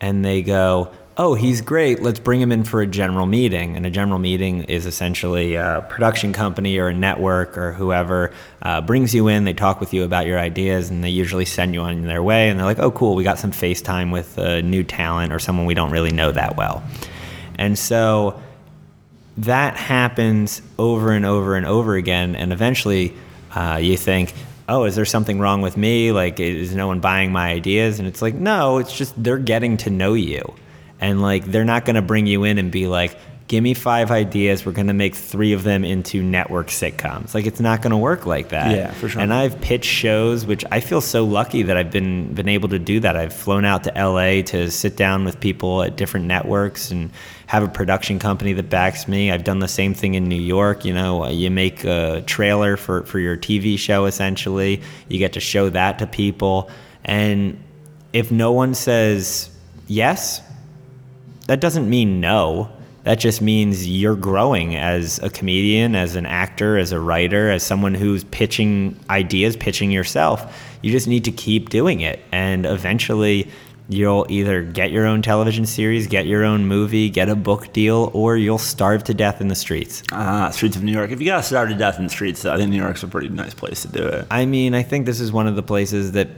and they go, "Oh, he's great. Let's bring him in for a general meeting." And a general meeting is essentially a production company or a network or whoever uh, brings you in. They talk with you about your ideas, and they usually send you on their way. And they're like, "Oh, cool. We got some FaceTime with a new talent or someone we don't really know that well." And so that happens over and over and over again, and eventually uh, you think, oh, is there something wrong with me? Like, is no one buying my ideas? And it's like, no, it's just they're getting to know you. And like, they're not going to bring you in and be like, give me five ideas. We're going to make three of them into network sitcoms. Like, it's not going to work like that. Yeah, for sure. And I've pitched shows, which I feel so lucky that I've been been able to do that. I've flown out to LA to sit down with people at different networks and have a production company that backs me. I've done the same thing in New York. You know, uh, you make a trailer for, for your TV show essentially, you get to show that to people. And if no one says yes, that doesn't mean no. That just means you're growing as a comedian, as an actor, as a writer, as someone who's pitching ideas, pitching yourself. You just need to keep doing it. And eventually, you'll either get your own television series, get your own movie, get a book deal, or you'll starve to death in the streets. Ah, streets of New York. If you got to starve to death in the streets, I think New York's a pretty nice place to do it. I mean, I think this is one of the places that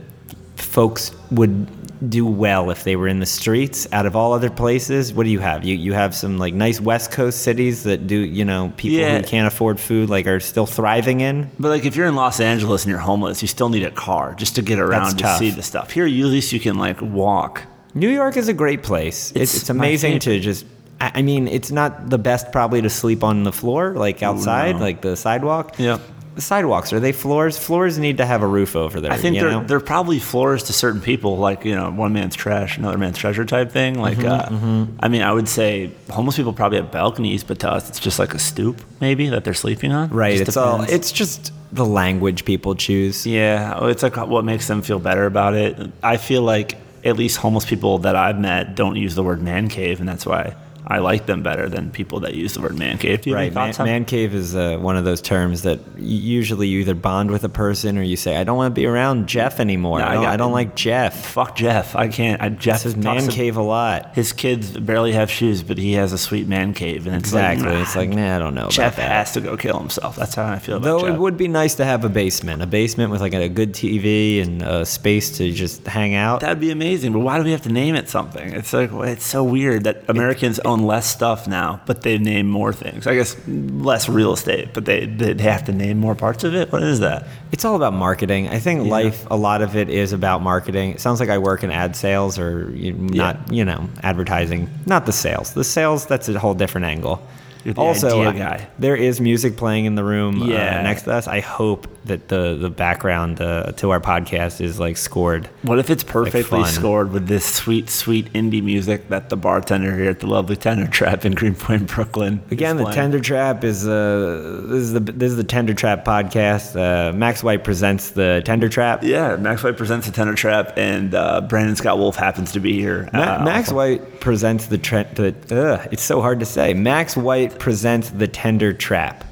folks would do well if they were in the streets. Out of all other places, what do you have? You you have some like nice West Coast cities that do you know people Yeah. who can't afford food like are still thriving in. But like, if you're in Los Angeles and you're homeless, you still need a car just to get around to see the stuff. Here, you, at least you can like walk. New York is a great place. It's, It's amazing to just. I mean, it's not the best probably to sleep on the floor, like outside, no. like the sidewalk. Yeah. The sidewalks are they floors? Floors need to have a roof over there. I think they're know? they're probably floors to certain people, like you know, one man's trash, another man's treasure type thing. Like, Mm-hmm, uh, I mean, I would say homeless people probably have balconies, but to us, it's just like a stoop, maybe that they're sleeping on. right. Just It's all. It's just the language people choose. Yeah, oh, it's like what makes them feel better about it. I feel like at least homeless people that I've met don't use the word man cave, and that's why I like them better than people that use the word man cave. Right, man, man cave is uh, one of those terms that usually you either bond with a person or you say, "I don't want to be around Jeff anymore. No, I I, don't, got- I don't like Jeff." Fuck Jeff. I can't. I, Jeff Says man cave a lot. His kids barely have shoes, but he has a sweet man cave, and it's Exactly. Like, it's like, nah, I don't know Jeff about that. has to go kill himself. That's how I feel about Though Jeff. it would be nice to have a basement, a basement with like a good TV and a space to just hang out. That'd be amazing, but why do we have to name it something? It's like well, it's so weird that Americans own less stuff now, but they name more things. I guess less real estate, but they they have to name more parts of it. What is that? It's all about marketing. I think life, a lot of it is about marketing. It sounds like I work in ad sales or not, you know, advertising. Not the sales. The sales, that's a whole different angle. You're the also, idea I- there is music playing in the room uh, next to us. I hope that the the background uh, to our podcast is like scored. What if it's perfectly fun. scored with this sweet, sweet indie music that the bartender here at the lovely Tender Trap in Greenpoint, Brooklyn. Again, the? Tender Trap is uh, this is the this is the Tender Trap podcast. Uh, Max White presents the Tender Trap. Yeah, Max White presents the Tender Trap, and uh, Brandon Scott Wolf happens to be here. Ma- Uh, Max White presents the tre- the. Ugh, it's so hard to say. Max White presents the Tender Trap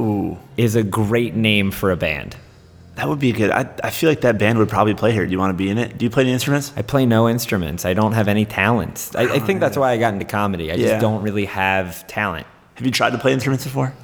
Ooh, is a great name for a band. that would be good. I, I feel like that band would probably play here. Do you want to be in it? Do you play the instruments? I play no instruments. I don't have any talents. I, I think that's why I got into comedy. I just don't really have talent. Have you tried to play instruments before?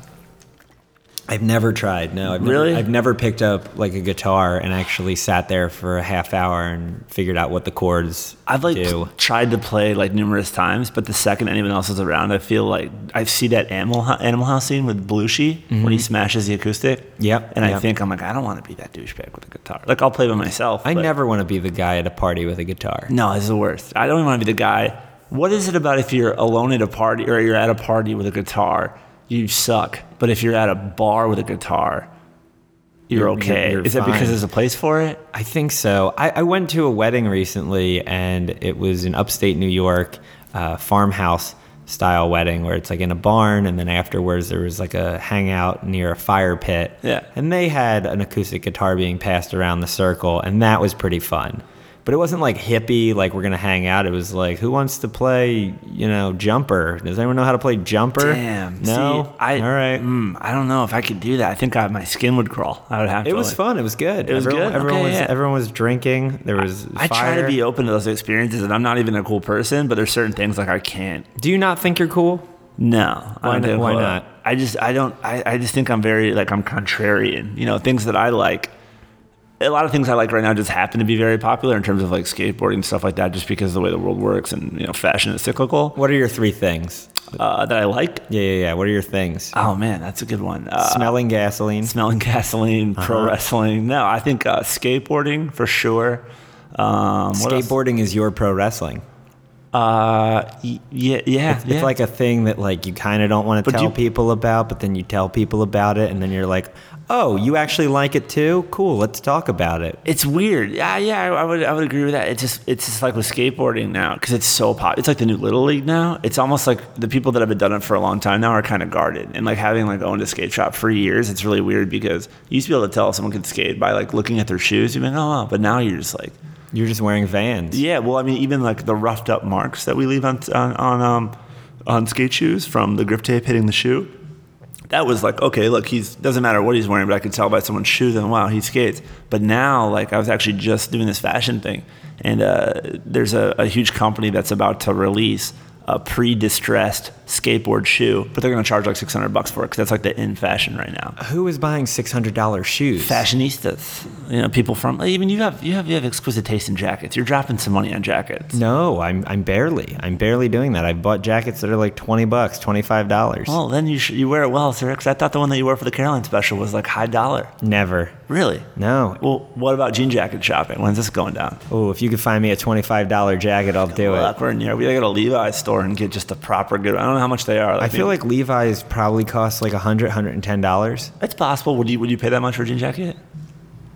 I've never tried. No, I've Really? Never, I've never picked up like a guitar and actually sat there for a half hour and figured out what the chords I've like do. tried to play like numerous times, but the second anyone else is around, I feel like I see that Animal Animal House scene with Belushi when he smashes the acoustic. Mm-hmm. Yep, And I think I'm like, I don't want to be that douchebag with a guitar. Like I'll play by myself. I never want to be the guy at a party with a guitar. No, it's the worst. I don't even want to be the guy. What is it about if you're alone at a party or you're at a party with a guitar, you suck. But if you're at a bar with a guitar, you're, You're- okay. you're- you're is it because there's a place for it? I think so. I, I went to a wedding recently, and it was in upstate New York, uh, farmhouse style wedding where it's like in a barn, and then afterwards there was like a hangout near a fire pit. Yeah. And they had an acoustic guitar being passed around the circle, and that was pretty fun. But it wasn't like hippie, like we're gonna hang out. It was like, who wants to play, you know, jumper? Does anyone know how to play jumper? Damn. No. See, I, All right. mm, I don't know if I could do that. I think I, my skin would crawl. I would have to. It was like- fun. It was good. It was everyone, good? Everyone Okay, was yeah. everyone was drinking. There was I try to be open to those experiences, and I'm not even a cool person, but there's certain things like I can't. Do you not think you're cool? No, Why I don't why not? I just I don't I, I just think I'm very like I'm contrarian. You know, things that I like. A lot of things I like right now just happen to be very popular in terms of like skateboarding and stuff like that, just because of the way the world works and you know fashion is cyclical. What are your three things? uh, that I like. Yeah, yeah, yeah. What are your things? Oh man, that's a good one. Uh, Smelling gasoline. smelling gasoline, pro Uh-huh. wrestling. No, I think uh, skateboarding for sure. Um. Skateboarding is your pro wrestling. Uh, y- yeah, yeah, It's yeah. like a thing that like you kind of don't want to tell you- people about, but then you tell people about it, and then you're like, "Oh, you actually like it too? Cool, let's talk about it." It's weird. Yeah, yeah, I, I would, I would agree with that. It's just, it's just like with skateboarding now because it's so pop. It's like the new little league now. It's almost like the people that have been done it for a long time now are kind of guarded. And like having like owned a skate shop for years, it's really weird because you used to be able to tell if someone could skate by like looking at their shoes. You'd be like, oh, wow. but now you're just like, You're just wearing Vans. yeah. Well, I mean, even like the roughed up marks that we leave on on on, um, on skate shoes from the grip tape hitting the shoe. That was like okay, look, he's doesn't matter what he's wearing, but I could tell by someone's shoes and wow, he skates. But now, like, I was actually just doing this fashion thing, and uh, there's a, a huge company that's about to release a pre-distressed skateboard shoe, but they're going to charge like 600 bucks for it because that's like the in fashion right now. Who is buying six hundred dollars shoes? Fashionistas, you know, people from even you have you have you have exquisite taste in jackets. You're dropping some money on jackets. No, I'm I'm barely. I'm barely doing that. I bought jackets that are like twenty bucks, twenty five dollars. Well, then you should, you wear it well, sir. Because I thought the one that you wore for the Caroline special was like high dollar. Never. Really? No. Well, what about jean jacket shopping? When's this going down? Oh, if you could find me a twenty five dollar jacket, I'll do it. we're in. We gotta go to Levi's store and get just a proper good. I don't know how much they are. I feel like Levi's probably costs like a hundred, hundred and ten dollars. it's possible. Would you would you pay that much for a jean jacket?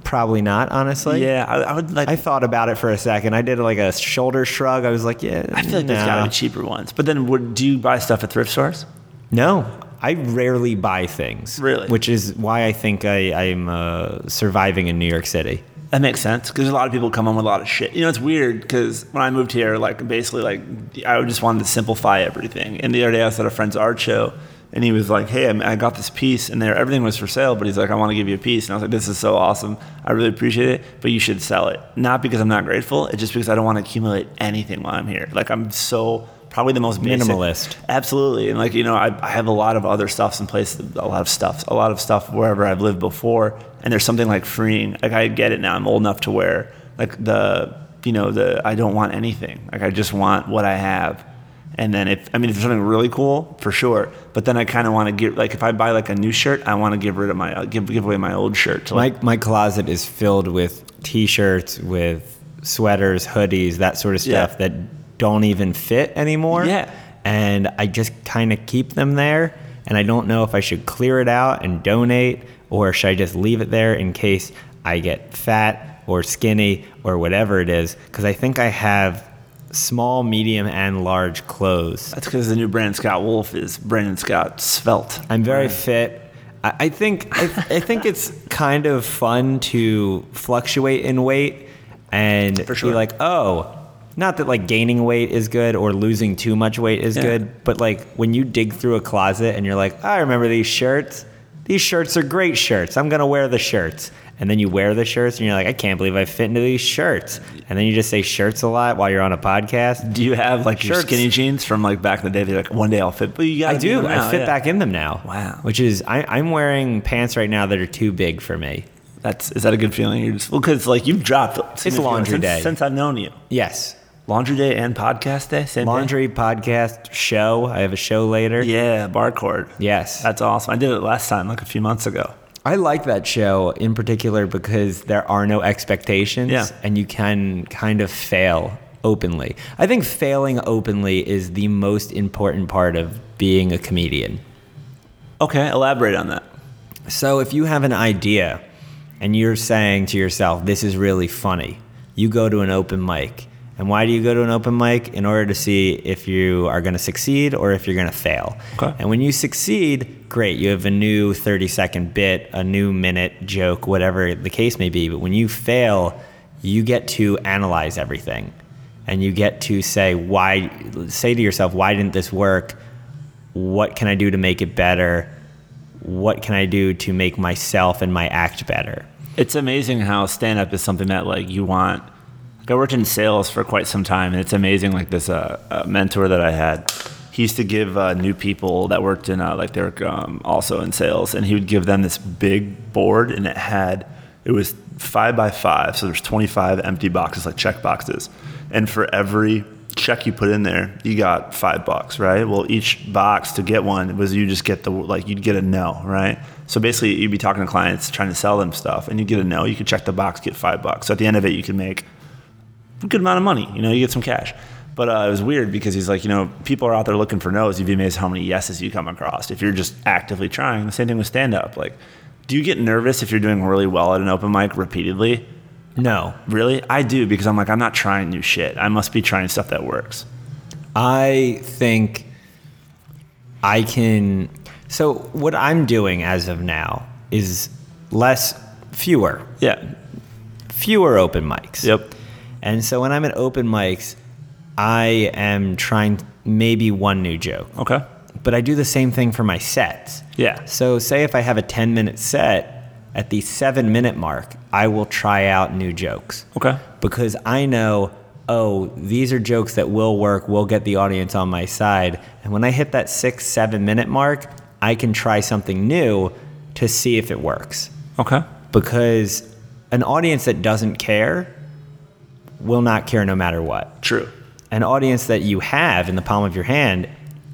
Probably not, honestly. yeah, I, I would like. I thought about it for a second. I did like a shoulder shrug. I was like, yeah. I feel like there's gotta be cheaper ones. But then, would do you buy stuff at thrift stores? No, I rarely buy things. Really? Which is why I think I, I'm uh, surviving in New York City. That makes sense because a lot of people come home with a lot of shit. You know, it's weird because when I moved here, like basically, like I just wanted to simplify everything. And the other day, I was at a friend's art show, and he was like, "Hey, I I got this piece, and there everything was for sale, but he's like, I want to give you a piece." And I was like, "This is so awesome. I really appreciate it, but you should sell it. Not because I'm not grateful. It's just because I don't want to accumulate anything while I'm here. Like I'm so." Probably the most basic. Minimalist. Absolutely, and like you know, I, I have a lot of other stuffs in place, a lot of stuff, a lot of stuff wherever I've lived before, and there's something like freeing. Like I get it now. I'm old enough to wear like the you know the I don't want anything. Like I just want what I have, and then if I mean if there's something really cool for sure, but then I kind of want to get like if I buy like a new shirt, I want to give rid of my uh, give give away my old shirt. To like, My, my closet is filled with t shirts, with sweaters, hoodies, that sort of Yeah. stuff that don't even fit anymore. Yeah. And I just kind of keep them there. And I don't know if I should clear it out and donate or should I just leave it there in case I get fat or skinny or whatever it is. Because I think I have small, medium, and large clothes. that's because the new brand Scott Wolf is Brandon Scott Svelte. I'm very fit. I, I think I, I think it's kind of fun to fluctuate in weight and sure. be like, oh, not that like gaining weight is good or losing too much weight is Yeah. good, but like when you dig through a closet and you're like, I remember these shirts. These shirts are great shirts. I'm gonna wear the shirts. And then you wear the shirts and you're like, I can't believe I fit into these shirts. And then you just say shirts a lot while you're on a podcast. Do you have like your skinny jeans from like back in the day? They're like one day I'll fit, but you got I do. I fit back in them now. Wow. Which is, I, I'm wearing pants right now that are too big for me. That's is that a good feeling? You're just well because like you've dropped. significantly laundry since, day. since I've known you. Yes. Laundry day and podcast day, same day? Laundry podcast show. I have a show later. Yeah, barcord. Yes. That's awesome. I did it last time, like a few months ago. I like that show in particular because there are no expectations Yeah. and you can kind of fail openly. I think failing openly is the most important part of being a comedian. Okay, elaborate on that. So if you have an idea and you're saying to yourself, this is really funny, you go to an open mic. And why do you go to an open mic? In order to see if you are going to succeed or if you're going to fail. Okay. And when you succeed, great, you have a new 30 second bit, a new minute joke, whatever the case may be. But when you fail, you get to analyze everything. And you get to say, why, say to yourself, why didn't this work? What can I do to make it better? what can I do to make myself and my act better? It's amazing how stand up is something that like you want. I worked in sales for quite some time, and it's amazing. Like this uh, uh, mentor that I had, he used to give uh, new people that worked in uh, like they were um, also in sales, and he would give them this big board, and it had it was five by five, so there's 25 empty boxes like check boxes, and for every check you put in there, you got five bucks, right? Well, each box to get one was you just get the like you'd get a no, right? So basically, you'd be talking to clients trying to sell them stuff, and you get a no. You could check the box, get five bucks. So at the end of it, you could make good amount of money. You know, you get some cash. But uh, it was weird because he's like, you know, people are out there looking for no's. You'd be amazed how many yeses you come across if you're just actively trying. The same thing with stand up. Like, do you get nervous if you're doing really well at an open mic repeatedly? No, Really? I do because I'm like, I'm not trying new shit. I must be trying stuff that works. I think I can. So what I'm doing as of now is less, fewer, Yeah. fewer open mics. Yep. And so when I'm at open mics, I am trying maybe one new joke. Okay. But I do the same thing for my sets. Yeah. So say if I have a 10 minute set, at the seven minute mark, I will try out new jokes. Okay. Because I know, oh, these are jokes that will work, will get the audience on my side. And when I hit that six, seven minute mark, I can try something new to see if it works. Okay. Because an audience that doesn't care will not care no matter what True. an audience that you have in the palm of your hand,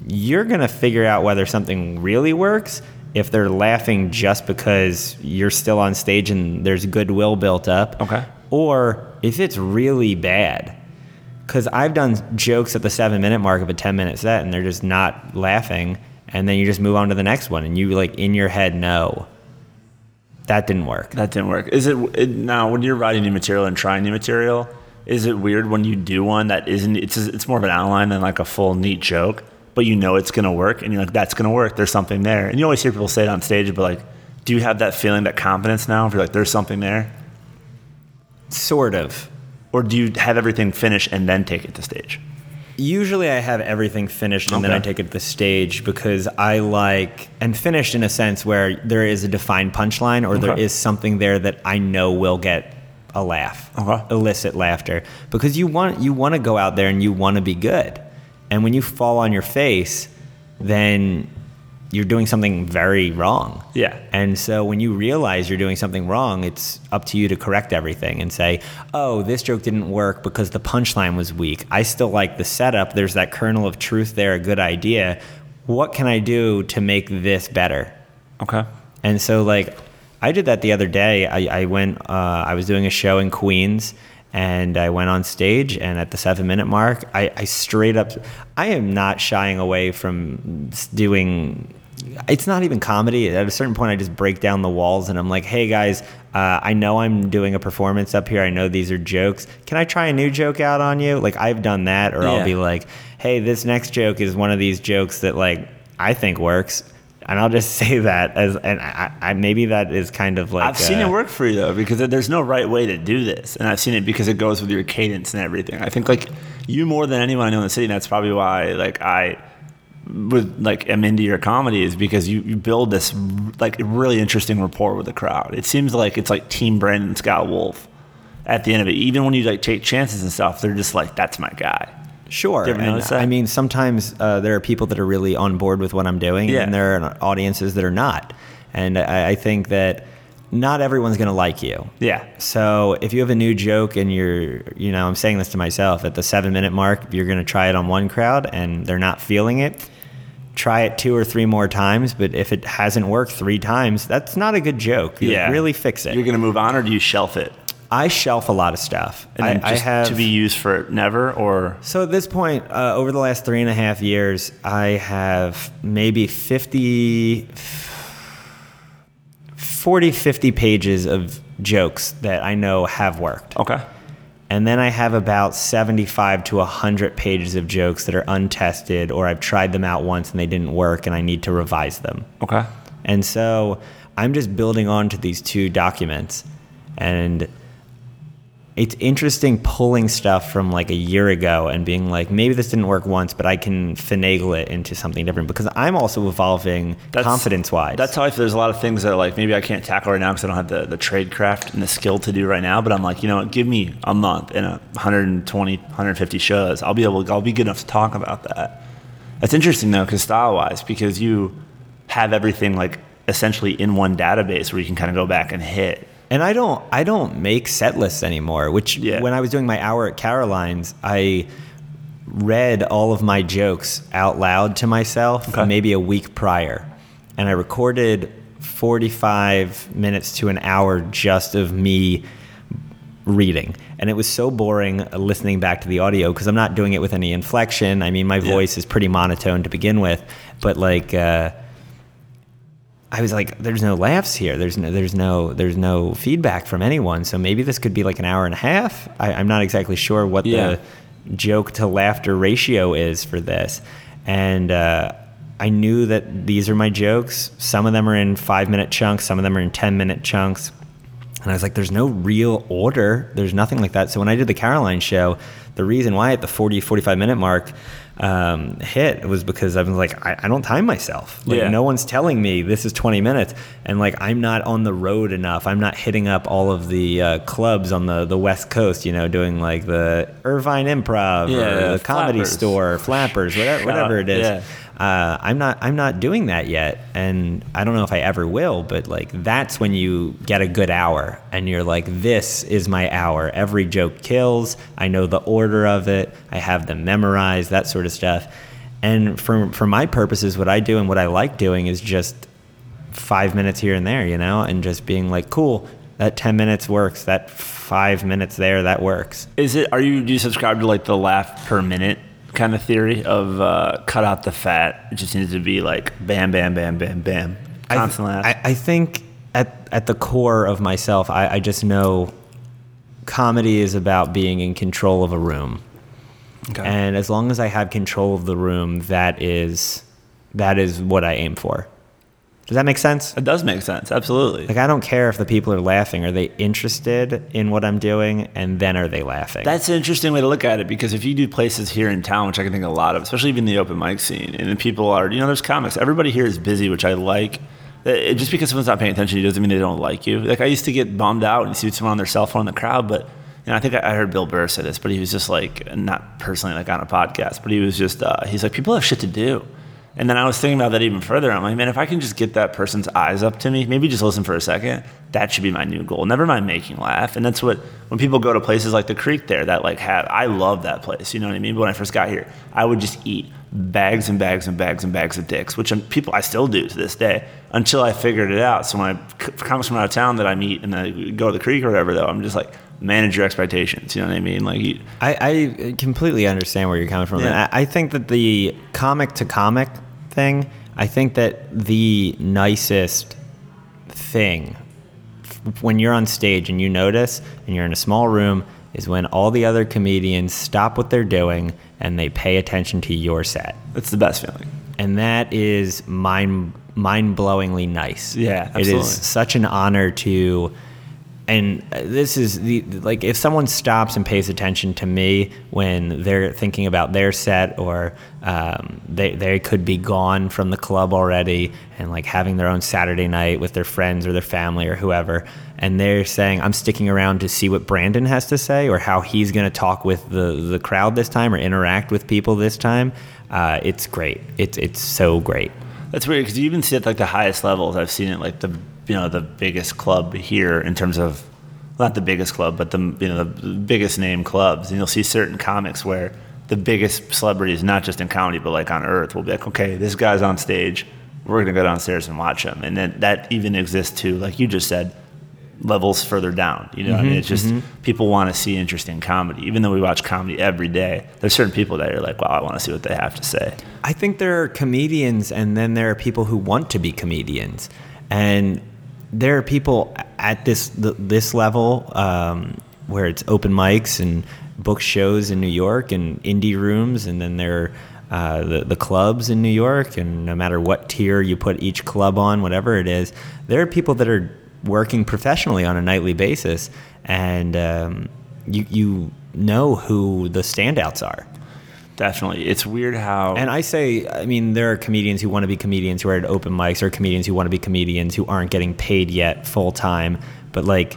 you're going to figure out whether something really works if they're laughing just because you're still on stage and there's goodwill built up. Okay. Or if it's really bad. Because I've done jokes at the seven minute mark of a 10 minute set and they're just not laughing. And then you just move on to the next one and you, like, in your head, know that didn't work. That didn't work. Is it, it now when you're writing new material and trying new material? Is it weird when you do one that isn't? It's it's more of an outline than like a full neat joke, but you know it's gonna work, and you're like, that's gonna work. There's something there, and you always hear people say it on stage, but like, do you have that feeling, that confidence now? If you're like, there's something there, Sort of. or do you have everything finished and then take it to stage? Usually I have everything finished and then I take it to the stage because I like and finished in a sense where there is a defined punchline or there Okay. is something there that I know will get a laugh, uh-huh. Okay. elicit laughter because you want you want to go out there and you want to be good. And when you fall on your face, then you're doing something very wrong. Yeah. And so when you realize you're doing something wrong, it's up to you to correct everything and say, oh, this joke didn't work because the punchline was weak. I still like the setup. There's that kernel of truth there, a good idea. What can I do to make this better? Okay. And so, like, I did that the other day. I, I went, uh, I was doing a show in Queens and I went on stage. And at the seven minute mark, I, I straight up, I am not shying away from doing, it's not even comedy. At a certain point, I just break down the walls and I'm like, hey guys, uh, I know I'm doing a performance up here. I know these are jokes. Can I try a new joke out on you? Like, I've done that. Or Yeah. I'll be like, hey, this next joke is one of these jokes that, like, I think works. And I'll just say that as, and I, I maybe that is kind of like I've seen uh, it work for you though, because there's no right way to do this, and I've seen it because it goes with your cadence and everything. I think like you more than anyone I know in the city. and That's probably why like I with like am into your comedy is because you, you build this like really interesting rapport with the crowd. It seems like it's like Team Brandon Scott Wolf at the end of it. Even when you like take chances and stuff, they're just like, "That's my guy." Sure. And? I mean, sometimes uh, there are people that are really on board with what I'm doing, Yeah. and there are audiences that are not. And I, I think that not everyone's going to like you. Yeah. So if you have a new joke and you're, you know, I'm saying this to myself at the seven minute mark, if you're going to try it on one crowd and they're not feeling it, try it two or three more times. But if it hasn't worked three times, that's not a good joke. You Yeah. really fix it. You're gonna move on, or do you shelf it I shelf a lot of stuff. and then I, I just have to be used for never or So at this point, uh, over the last three and a half years, I have maybe 50, 40, 50 pages of jokes that I know have worked. okay? And then I have about 75 to 100 pages of jokes that are untested or I've tried them out once and they didn't work and I need to revise them. Okay. And so I'm just building onto these two documents. And it's interesting pulling stuff from like a year ago and being like, maybe this didn't work once, but I can finagle it into something different because I'm also evolving confidence wise. That's how I feel. There's a lot of things that like maybe I can't tackle right now because I don't have the, the trade craft and the skill to do right now. But I'm like, you know, what, give me a month and a 120, 150 shows. I'll be able. I'll be good enough to talk about that. That's interesting though, because style wise, because you have everything like essentially in one database where you can kind of go back and hit. And I don't I don't make set lists anymore, which Yeah. when I was doing my hour at Caroline's, I read all of my jokes out loud to myself Okay. maybe a week prior. And I recorded 45 minutes to an hour just of me reading. And it was so boring listening back to the audio because I'm not doing it with any inflection. I mean, my Yeah. voice is pretty monotone to begin with, but like, uh, I was like, "There's no laughs here. There's no, there's no, there's no feedback from anyone. So maybe this could be like an hour and a half. I, I'm not exactly sure what Yeah. the joke to laughter ratio is for this, and uh, I knew that these are my jokes. Some of them are in five minute chunks. Some of them are in ten minute chunks. And I was like, there's no real order. There's nothing like that. So when I did the Caroline show, the reason why at the 40, 45 minute mark um, hit was because I was like, I, I don't time myself. Like, Yeah. no one's telling me this is 20 minutes. And like, I'm not on the road enough. I'm not hitting up all of the uh, clubs on the, the West Coast, you know, doing like the Irvine Improv Yeah, or the Comedy Flappers. Store, Flappers, whatever, whatever it is Yeah. Uh, I'm not I'm not doing that yet, and I don't know if I ever will. But like that's when you get a good hour, and you're like, this is my hour. Every joke kills. I know the order of it. I have them memorized. That sort of stuff. And for for my purposes, what I do and what I like doing is just five minutes here and there, you know, and just being like, cool. That ten minutes works. That five minutes there, that works. Is it? Are you? Do you subscribe to like the laugh per minute kind of theory of uh, cut out the fat? It just needs to be like bam, bam, bam, bam, bam, I th- I, I think at at the core of myself, I, I just know comedy is about being in control of a room, Okay. and as long as I have control of the room, that is that is what I aim for. Does that make sense? it does make sense. Absolutely. Like I don't care if the people are laughing. Are they interested in what I'm doing, and then are they laughing? That's an interesting way to look at it because if you do places here in town, which I can think a lot of, especially even the open mic scene, and the people are, you know, there's comics. Everybody here is busy, which I like. It- just because someone's not paying attention to you doesn't mean they don't like you. Like I used to get bummed out and see someone on their cell phone in the crowd, but you know, I think I I heard Bill Burr say this, but he was just like, not personally like on a podcast, but he was just, uh, he's like, people have shit to do. And then I was thinking about that even further. I'm like, man, if I can just get that person's eyes up to me, maybe just listen for a second, that should be my new goal. Never mind making laugh. And that's what when people go to places like the Creek there that like have I love that place. You know what I mean? But when I first got here, I would just eat bags and bags and bags and bags of dicks, which um, people I still do to this day until I figured it out. So when I comes from out of town that I meet and I go to the Creek or whatever, though, I'm just like manage your expectations. You know what I mean? Like you, I, I completely understand where you're coming from. Yeah. I, I think that the comic to comic thing, I think that the nicest thing when you're on stage and you notice and you're in a small room is when all the other comedians stop what they're doing and they pay attention to your set. That's the best feeling. And that is mind mind-blowingly nice. Yeah, It absolutely. is such an honor to and uh, this is the like if someone stops and pays attention to me when they're thinking about their set or um, they they could be gone from the club already and like having their own Saturday night with their friends or their family or whoever and they're saying I'm sticking around to see what Brandon has to say or how he's going to talk with the the crowd this time or interact with people this time uh, it's great it's it's so great That's weird because you even see it like the highest levels. I've seen it like the you know the biggest club here in terms of not the biggest club, but the you know the biggest name clubs, and you'll see certain comics where the biggest celebrities, not just in comedy but like on earth, will be like, okay, this guy's on stage, we're gonna go downstairs and watch him, and then that even exists too, like you just said, levels further down. You know, what I mean, mm-hmm, it's just mm-hmm. people want to see interesting comedy, even though we watch comedy every day. There's certain people that are like, wow, I want to see what they have to say. I think there are comedians, and then there are people who want to be comedians, and there are people at this this level um, where it's open mics and book shows in New York and indie rooms, and then there are uh, the the clubs in New York, and no matter what tier you put each club on, whatever it is, there are people that are working professionally on a nightly basis, and um, you you know who the standouts are. Definitely, it's weird how And I say, I mean, there are comedians who want to be comedians who are at open mics, or comedians who want to be comedians who aren't getting paid yet full time. But like,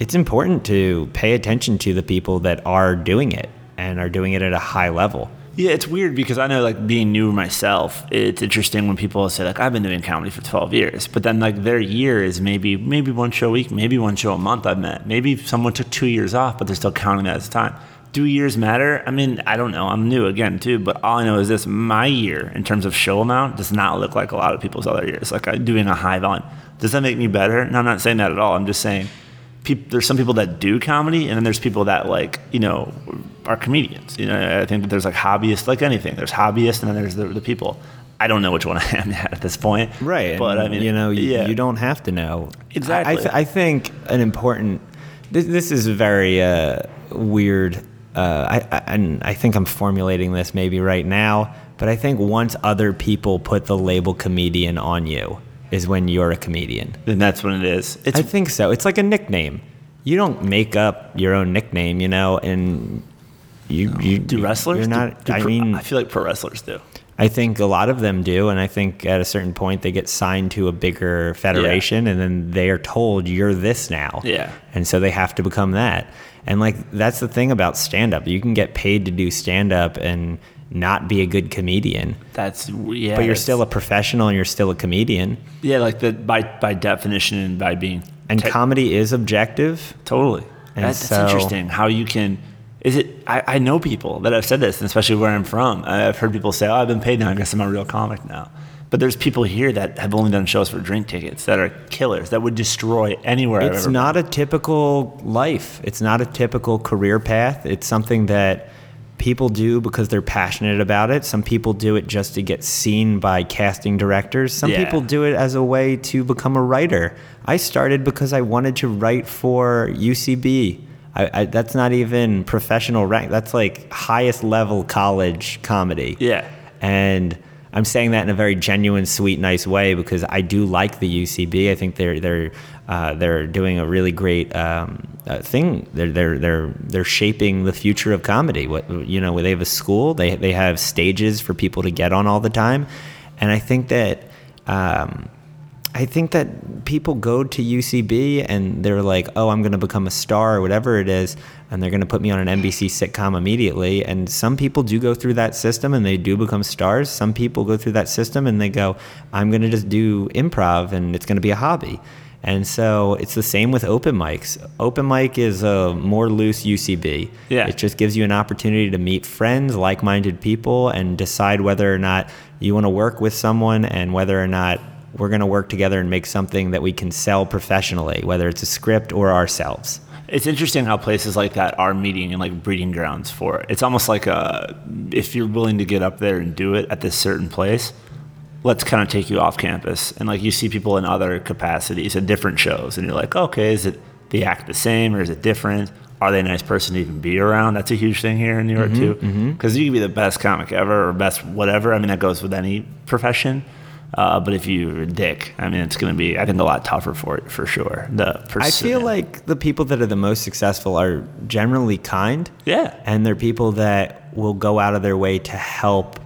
it's important to pay attention to the people that are doing it and are doing it at a high level. Yeah, it's weird because I know, like, being new myself, it's interesting when people say, like, I've been doing comedy for 12 years, but then, like, their year is maybe maybe one show a week, maybe one show a month I've met. Maybe someone took two years off, but they're still counting that as time. Do years matter? I mean, I don't know. I'm new again too, but all I know is this: my year in terms of show amount does not look like a lot of people's other years. Like I'm doing a high volume. Does that make me better? No, I'm not saying that at all. I'm just saying there's some people that do comedy, and then there's people that like you know are comedians. You know, I think that there's like hobbyists, like anything. There's hobbyists, and then there's the, the people. I don't know which one I am at this point. Right. But and, I mean, you know, you, yeah. you don't have to know. Exactly. I, I, th- I think an important. This, this is very uh, weird. Uh, I, I, and I think I'm formulating this maybe right now, but I think once other people put the label comedian on you is when you're a comedian. then that's what it is. It's I think so. It's like a nickname. You don't make up your own nickname, you know, and you you do wrestlers. You're Do- not. do I pro- mean, I feel like pro wrestlers do. I think a lot of them do, and I think at a certain point they get signed to a bigger federation, and then they are told you're this now. Yeah. And so they have to become that. And like that's the thing about stand up. You can get paid to do stand up and not be a good comedian, That's yeah. but you're still a professional and you're still a comedian. yeah, like the by by definition and by being And te- comedy is objective. Totally. And that's so- interesting how you can. Is it? I, I know people that have said this, and especially where I'm from. I've heard people say, "Oh, I've been paid now. I guess I'm a real comic now." But there's people here that have only done shows for drink tickets that are killers that would destroy anywhere. It's not a typical life. It's not a typical career path. It's something that people do because they're passionate about it. Some people do it just to get seen by casting directors. Some Yeah. people do it as a way to become a writer. I started because I wanted to write for UCB. I, I, that's not even professional rank. That's like highest level college comedy. Yeah. And I'm saying that in a very genuine, sweet, nice way because I do like the UCB. I think they're they're uh, they're doing a really great um, uh, thing. They're they're they're they're shaping the future of comedy. What you know, they have a school. They they have stages for people to get on all the time, and I think that. Um, I think that people go to UCB and they're like, oh, I'm going to become a star or whatever it is, and they're going to put me on an NBC sitcom immediately. And some people do go through that system and they do become stars. Some people go through that system and they go, I'm going to just do improv and it's going to be a hobby. And so it's the same with open mics. Open mic is a more loose UCB. Yeah. It just gives you an opportunity to meet friends, like minded people, and decide whether or not you want to work with someone and whether or not we're going to work together and make something that we can sell professionally, whether it's a script or ourselves. It's interesting how places like that are meeting and like breeding grounds for it. It's almost like a, if you're willing to get up there and do it at this certain place, let's kind of take you off campus. And like you see people in other capacities at different shows, and you're like, okay, is it the act the same or is it different? Are they a nice person to even be around? That's a huge thing here in New York mm-hmm, too, mm-hmm. because you can be the best comic ever or best whatever. I mean, that goes with any profession. Uh, but if you're a dick, I mean, it's going to be, I think, a lot tougher for it for sure. The I feel like the people that are the most successful are generally kind. Yeah. And they're people that will go out of their way to help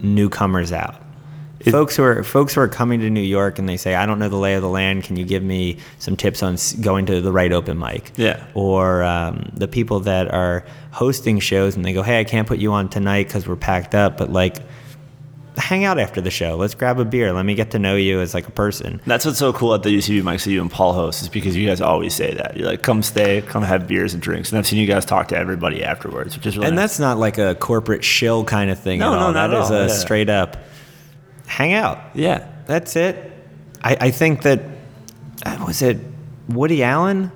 newcomers out. folks who are folks who are coming to New York and they say, "I don't know the lay of the land. Can you give me some tips on going to the right open mic?" Yeah. Or um, the people that are hosting shows and they go, "Hey, I can't put you on tonight because we're packed up, but like, hang out after the show. Let's grab a beer. Let me get to know you as like a person." That's what's so cool at the UCB mics that you and Paul host is because you guys always say that. You're like, come stay, come have beers and drinks. And I've seen you guys talk to everybody afterwards, which is really And nice. that's not like a corporate shill kind of thing No, at no, all. not That at is all. a Yeah. straight up hang out. yeah. That's it. I, I think that uh, was it Woody Allen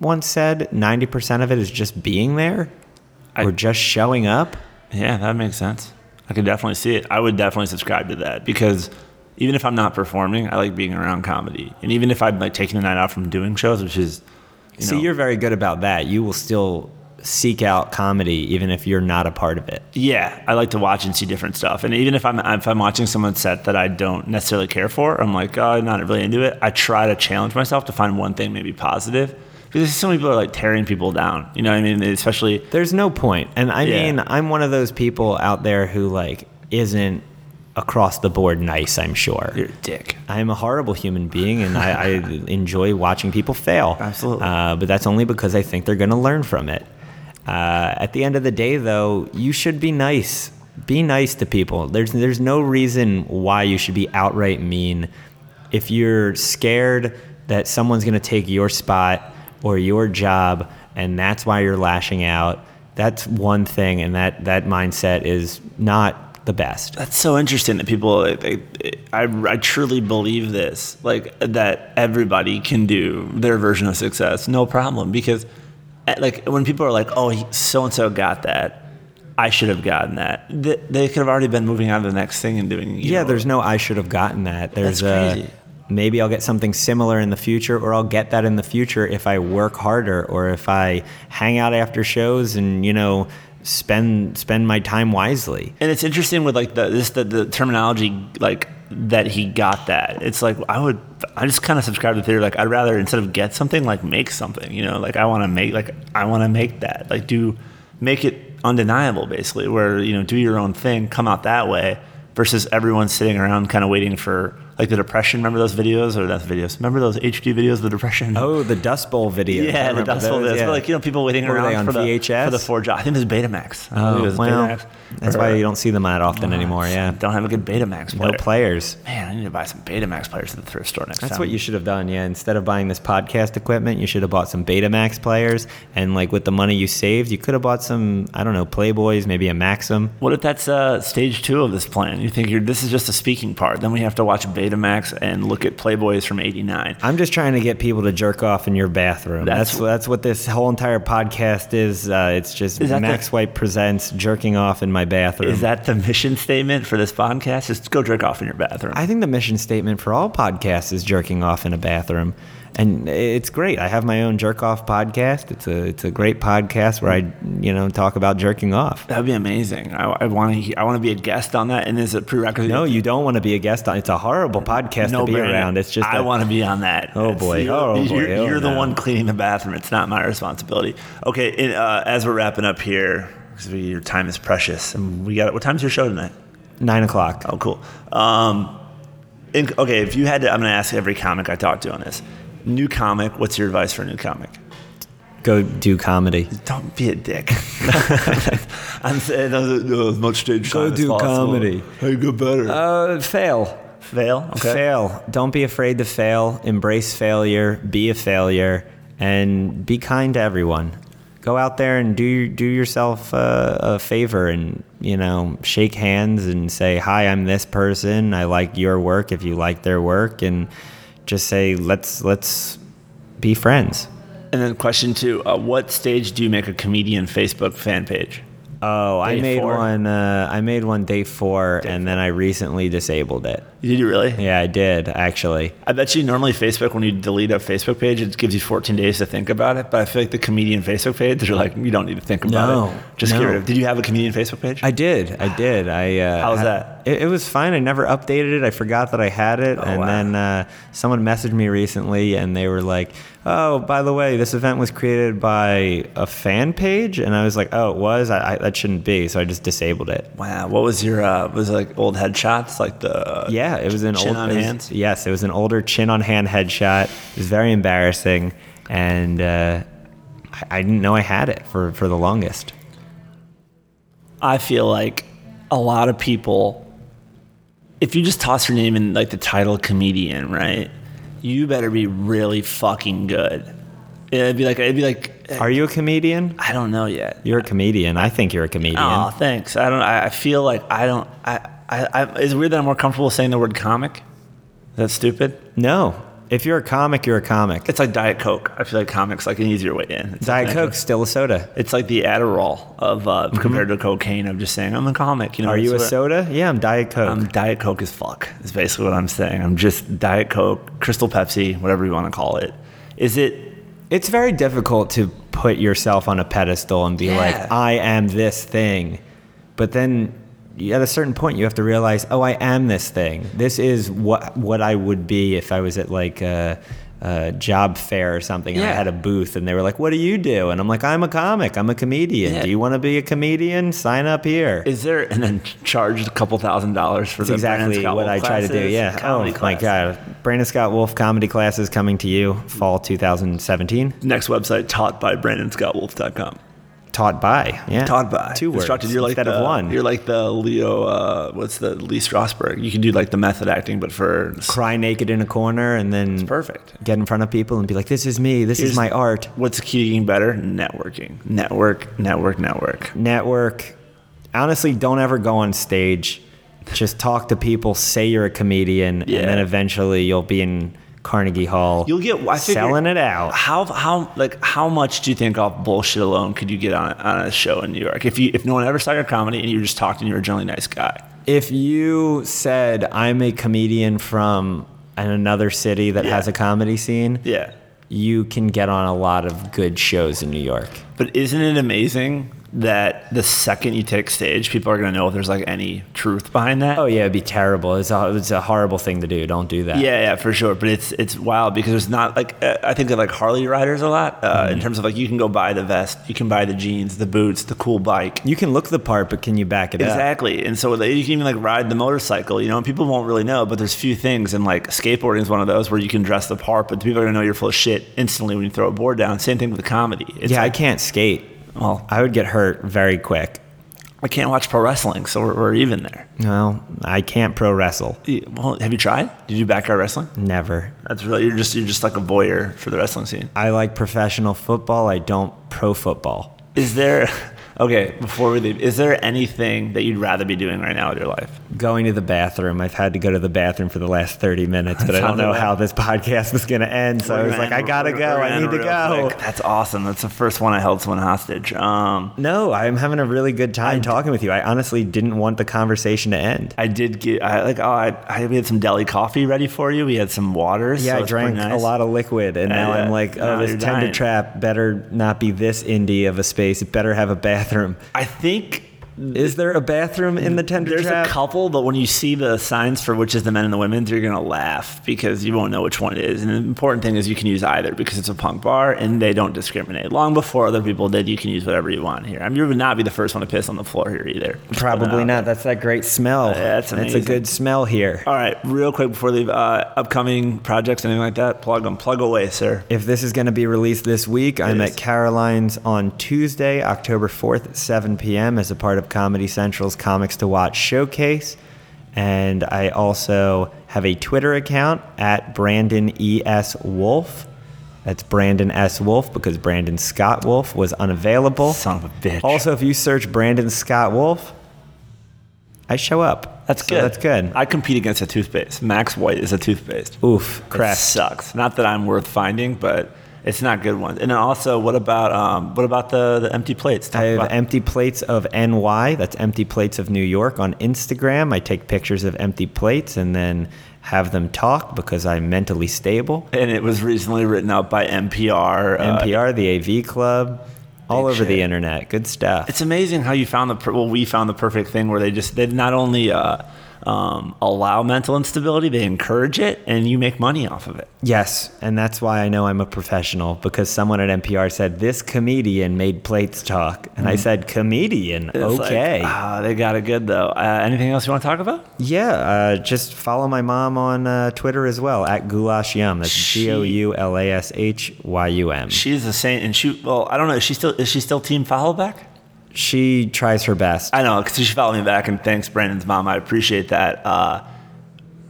once said 90% of it is just being there I- or just showing up. Yeah, that makes sense. I could definitely see it. I would definitely subscribe to that because even if I'm not performing, I like being around comedy. And even if I'm like taking the night off from doing shows, which is, you See, know, you're very good about that. You will still seek out comedy even if you're not a part of it. Yeah, I like to watch and see different stuff. And even if I'm if I'm watching someone's set that I don't necessarily care for, I'm like, oh, I'm not really into it. I try to challenge myself to find one thing maybe positive. Because so many people are like tearing people down. You know what I mean? Especially There's no point. And I Yeah. mean, I'm one of those people out there who like isn't across the board nice, I'm sure. you're a dick. I'm a horrible human being, and I, I enjoy watching people fail. Absolutely. Uh, but that's only because I think they're going to learn from it. Uh, at the end of the day, though, you should be nice. Be nice to people. There's there's no reason why you should be outright mean. If you're scared that someone's going to take your spot or your job, and that's why you're lashing out, that's one thing, and that that mindset is not the best. That's so interesting that people. They, I, I truly believe this, like that everybody can do their version of success, no problem. Because, eh, like, when people are like, "Oh, so and so got that," I should have gotten that. They, they could have already been moving on to the next thing and doing. Yeah, know, there's no I should have gotten that. There's That's a crazy. Maybe I'll get something similar in the future, or I'll get that in the future if I work harder, or if I hang out after shows and you know spend spend my time wisely. And it's interesting with like the this the, the terminology like that he got that. It's like I would I just kind of subscribe to the theory like I'd rather instead of get something like make something. You know, like I want to make like I want to make that like do make it undeniable basically where you know do your own thing come out that way versus everyone sitting around kind of waiting for like the depression remember those videos or that's videos remember those hd videos of the depression Oh, the Dust Bowl video. yeah, the Dust Bowl videos. But like you know, people waiting Were around on for the VHS? for the four job. I think it was Betamax. Oh, was well, Betamax. that's Or- why you don't see them that often anymore. Yeah, Don't have a good Betamax Player. no players. Man, I need to buy some Betamax players at the thrift store next That's time. what you should have done. Yeah, instead of buying this podcast equipment, you should have bought some Betamax players, and like with the money you saved, you could have bought some I don't know Playboys, maybe a Maxim. What if that's uh, stage two of this plan? You think you're, this is just a speaking part. Then we have to watch Betamax and look at Playboys from '89. I'm just trying to get people to jerk off in your bathroom. That's- That's that's, what this whole entire podcast is. Uh, it's just Is Max the- White presents jerking off in my bathroom. Is that the mission statement for this podcast? Just go jerk off in your bathroom. I think the mission statement for all podcasts is jerking off in a bathroom. And it's great. I have my own jerk off podcast. It's a it's a great podcast where I you know talk about jerking off. That'd be amazing. I, I want to. I want to be a guest on that. And is it prerequisite? No, you don't want to be a guest on. It's a horrible podcast no to be around. It's just I want to be on that. Oh, boy. you're, Oh, boy. You're, Oh, you're the one cleaning the bathroom. It's not my responsibility. Okay. And, uh, as we're wrapping up here, because your time is precious, and we got. What time's your show tonight? nine o'clock. Oh, cool. Um, in, okay, if you had to, I'm going to ask every comic I talk to on this. New comic. What's your advice for a new comic? Go do comedy. Don't be a dick. I'm saying as much stage Go time as do possible. comedy. How you get better? Uh, fail. Fail. Okay. Fail. Don't be afraid to fail. Embrace failure. Be a failure, and be kind to everyone. Go out there and do do yourself a, a favor, and you know, shake hands and say, "Hi, I'm this person. I like your work. If you like their work, and just say, let's let's be friends." And then question two: uh, What stage do you make a comedian Facebook fan page? Oh, I made four. one. Uh, I made one day four, and then I recently disabled it. Did you really? Yeah, I did actually. I bet you normally Facebook, when you delete a Facebook page, it gives you 14 days to think about it. But I feel like the comedian Facebook page, you're like, you don't need to think about No, it. Just no. get rid of. Did you have a comedian Facebook page? I did. I did. I. Uh, How was that? It, it was fine. I never updated it. I forgot that I had it, and wow. then uh, someone messaged me recently, and they were like, "Oh, by the way, this event was created by a fan page," and I was like, "Oh, it was. I, I, that shouldn't be." So I just disabled it. wow. What was your? Uh, was it like old headshots, like the? Yeah, it was an Chin old. on was- hands? Yes, it was an older chin on hand headshot. It was very embarrassing, and uh, I, I didn't know I had it for for the longest. I feel like a lot of people, if you just toss your name in like the title comedian, right? You better be really fucking good. It'd be like it'd be like Are you a comedian? I don't know yet. You're a comedian. I think you're a comedian. Oh, thanks. I don't. I I feel like I don't. I. I. I it's weird that I'm more comfortable saying the word comic. Is that stupid? No. If you're a comic, you're a comic. It's like Diet Coke. I feel like comic's like an easier way in. It's Diet like- Coke's still a soda. It's like the Adderall of uh, compared to cocaine. Of just saying I'm a comic. You know. Mm-hmm. Are you a soda? Yeah, I'm Diet Coke. I'm Diet Coke as fuck. Is basically what I'm saying. I'm just Diet Coke, Crystal Pepsi, whatever you want to call it. Is it? it's very difficult to put yourself on a pedestal and be Yeah. like, I am this thing. But then at a certain point, you have to realize, oh, I am this thing. This is what what I would be if I was at like a, a job fair or something and I had a booth and they were like, what do you do? And I'm like, I'm a comic. I'm a comedian. Yeah. Do you want to be a comedian? Sign up here. Is there? And then charge a couple thousand dollars for exactly what Wolf I try to do. classes, Yeah. Oh comedy my. God. Brandon Scott Wolf comedy classes coming to you fall 2017. Next website taught by BrandonScottWolf.com. Taught by. Yeah. Taught by Two words instructed. You're like instead the, of one. You're like the Leo. Uh, what's the Lee Strasberg? You can do like the method acting, but for Cry naked in a corner and then perfect. get in front of people and be like, "This is me. This Here's- is my art." What's the key to better? Networking. Network. Network. Network. Network. Honestly, don't ever go on stage. Just talk to people. Say you're a comedian, Yeah. and then eventually you'll be in Carnegie Hall. You'll get I figure- selling it out. How how like how much do you think off bullshit alone could you get on on a show in New York if you if no one ever saw your comedy and you just talked and you were a generally nice guy? If you said I'm a comedian from another city that Yeah. has a comedy scene, Yeah. you can get on a lot of good shows in New York. But isn't it amazing that the second you take stage, people are gonna know if there's like any truth behind that? Oh yeah, it'd be terrible. It's a, it's a horrible thing to do. Don't do that. Yeah, yeah, for sure. But it's it's wild because there's not like uh, I think of like Harley riders a lot uh, Mm-hmm. in terms of like you can go buy the vest, you can buy the jeans, the boots, the cool bike. You can look the part, but can you back it up? Exactly, and so like, you can even like ride the motorcycle, you know. And people won't really know, but there's few things, and like skateboarding is one of those where you can dress the part, but the people are gonna know you're full of shit instantly when you throw a board down. Same thing with the comedy. It's Yeah, I can't skate. Well, I would get hurt very quick. I can't watch pro wrestling, so we're, we're even there. No, I can't pro wrestle. Yeah, Well, have you tried? Did you do backyard wrestling? Never. That's really you're just you're just like a voyeur for the wrestling scene. I like professional football. I don't pro football. Is there okay, before we leave, is there anything that you'd rather be doing right now with your life? Going to the bathroom. I've had to go to the bathroom for the last 30 minutes, but I don't know how this podcast was going to end. So I was like, I got to go. I need to go. That's awesome. That's the first one I held someone hostage. Um, No, I'm having a really good time talking with you. I honestly didn't want the conversation to end. I did get I like oh I, I we had some deli coffee ready for you. We had some waters. Yeah, so I drank nice. a lot of liquid, and now Yeah, I'm like, oh, this tender dying. trap better not be this indie of a space. It better have a bathroom. I think Is there a bathroom in the tender there's trap? a couple, but when you see the signs for which is the men and the women's, you're gonna laugh because you won't know which one it is. And the important thing is you can use either because it's a punk bar and they don't discriminate. Long before other people did, you can use whatever you want here. I mean, you would not be the first one to piss on the floor here either. It Probably not. That's that great smell. Yeah, that's amazing. It's a good smell here. All right, real quick before we leave, uh, upcoming projects, anything like that, plug them. Plug away, sir. If this is going to be released this week, I'm is. at Caroline's on Tuesday, October 4th at 7 p.m. as a part of Comedy Central's Comics to Watch showcase. And I also have a Twitter account at Brandon E.S. Wolf. That's Brandon S. Wolf because Brandon Scott Wolf was unavailable. Son of a bitch. Also, if you search Brandon Scott Wolf, I show up. That's So good. That's good. I compete against a toothpaste. Max White is a toothpaste. Oof, crest. sucks. Not that I'm worth finding, but it's not good ones. And then also, what about um, what about the, the empty plates? Talk I have empty plates of NY. That's empty plates of New York on Instagram. I take pictures of empty plates and then have them talk because I'm mentally stable. and it was recently written out by NPR. uh, NPR, the AV Club, all over the internet. Good stuff. It's amazing how you found the per- well, we found the perfect thing where they just they not only uh, um, allow mental instability, they encourage it, and you make money off of it. yes, and that's why I know I'm a professional because someone at NPR said this comedian made plates talk, and I said comedian. Mm. It's like, okay. ah, they got it good though. Uh, anything else you want to talk about? yeah, uh, just follow my mom on uh, Twitter as well at Goulash Yum. That's G O U L A S H Y U M. She's a saint, and she well, I don't know. Is she still is she still Team Followback? She tries her best. I know because she followed me back, and thanks, Brandon's mom. I appreciate that. Uh,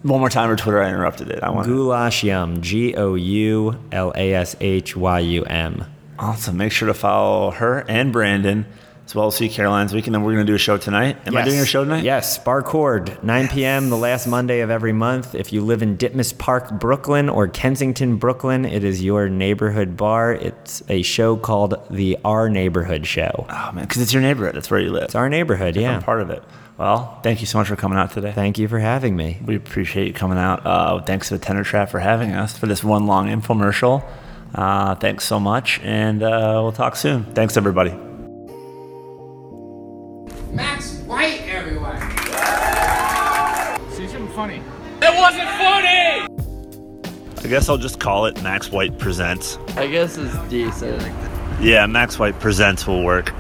one more time, her Twitter. I interrupted it. I want Goulash Yum. G O U L A S H Y U M. awesome. Make sure to follow her and Brandon as well as see Caroline's Week, And then we're going to do a show tonight. Am I doing a show tonight? Yes, Bar Chord, 9 p.m. the last Monday of every month. If you live in Ditmas Park, Brooklyn, or Kensington, Brooklyn, it is your neighborhood bar. It's a show called the Our Neighborhood Show. Oh man, because it's your neighborhood. That's where you live. It's our neighborhood, yeah. I'm part of it. Well, thank you so much for coming out today. Thank you for having me. We appreciate you coming out. Uh, thanks to the Tender Trap for having us for this one long infomercial. Uh, thanks so much, and uh, we'll talk soon. Thanks, everybody. Max White, everyone. See something funny. It wasn't funny! I guess I'll just call it Max White Presents. I guess it's decent. Yeah, Max White Presents will work.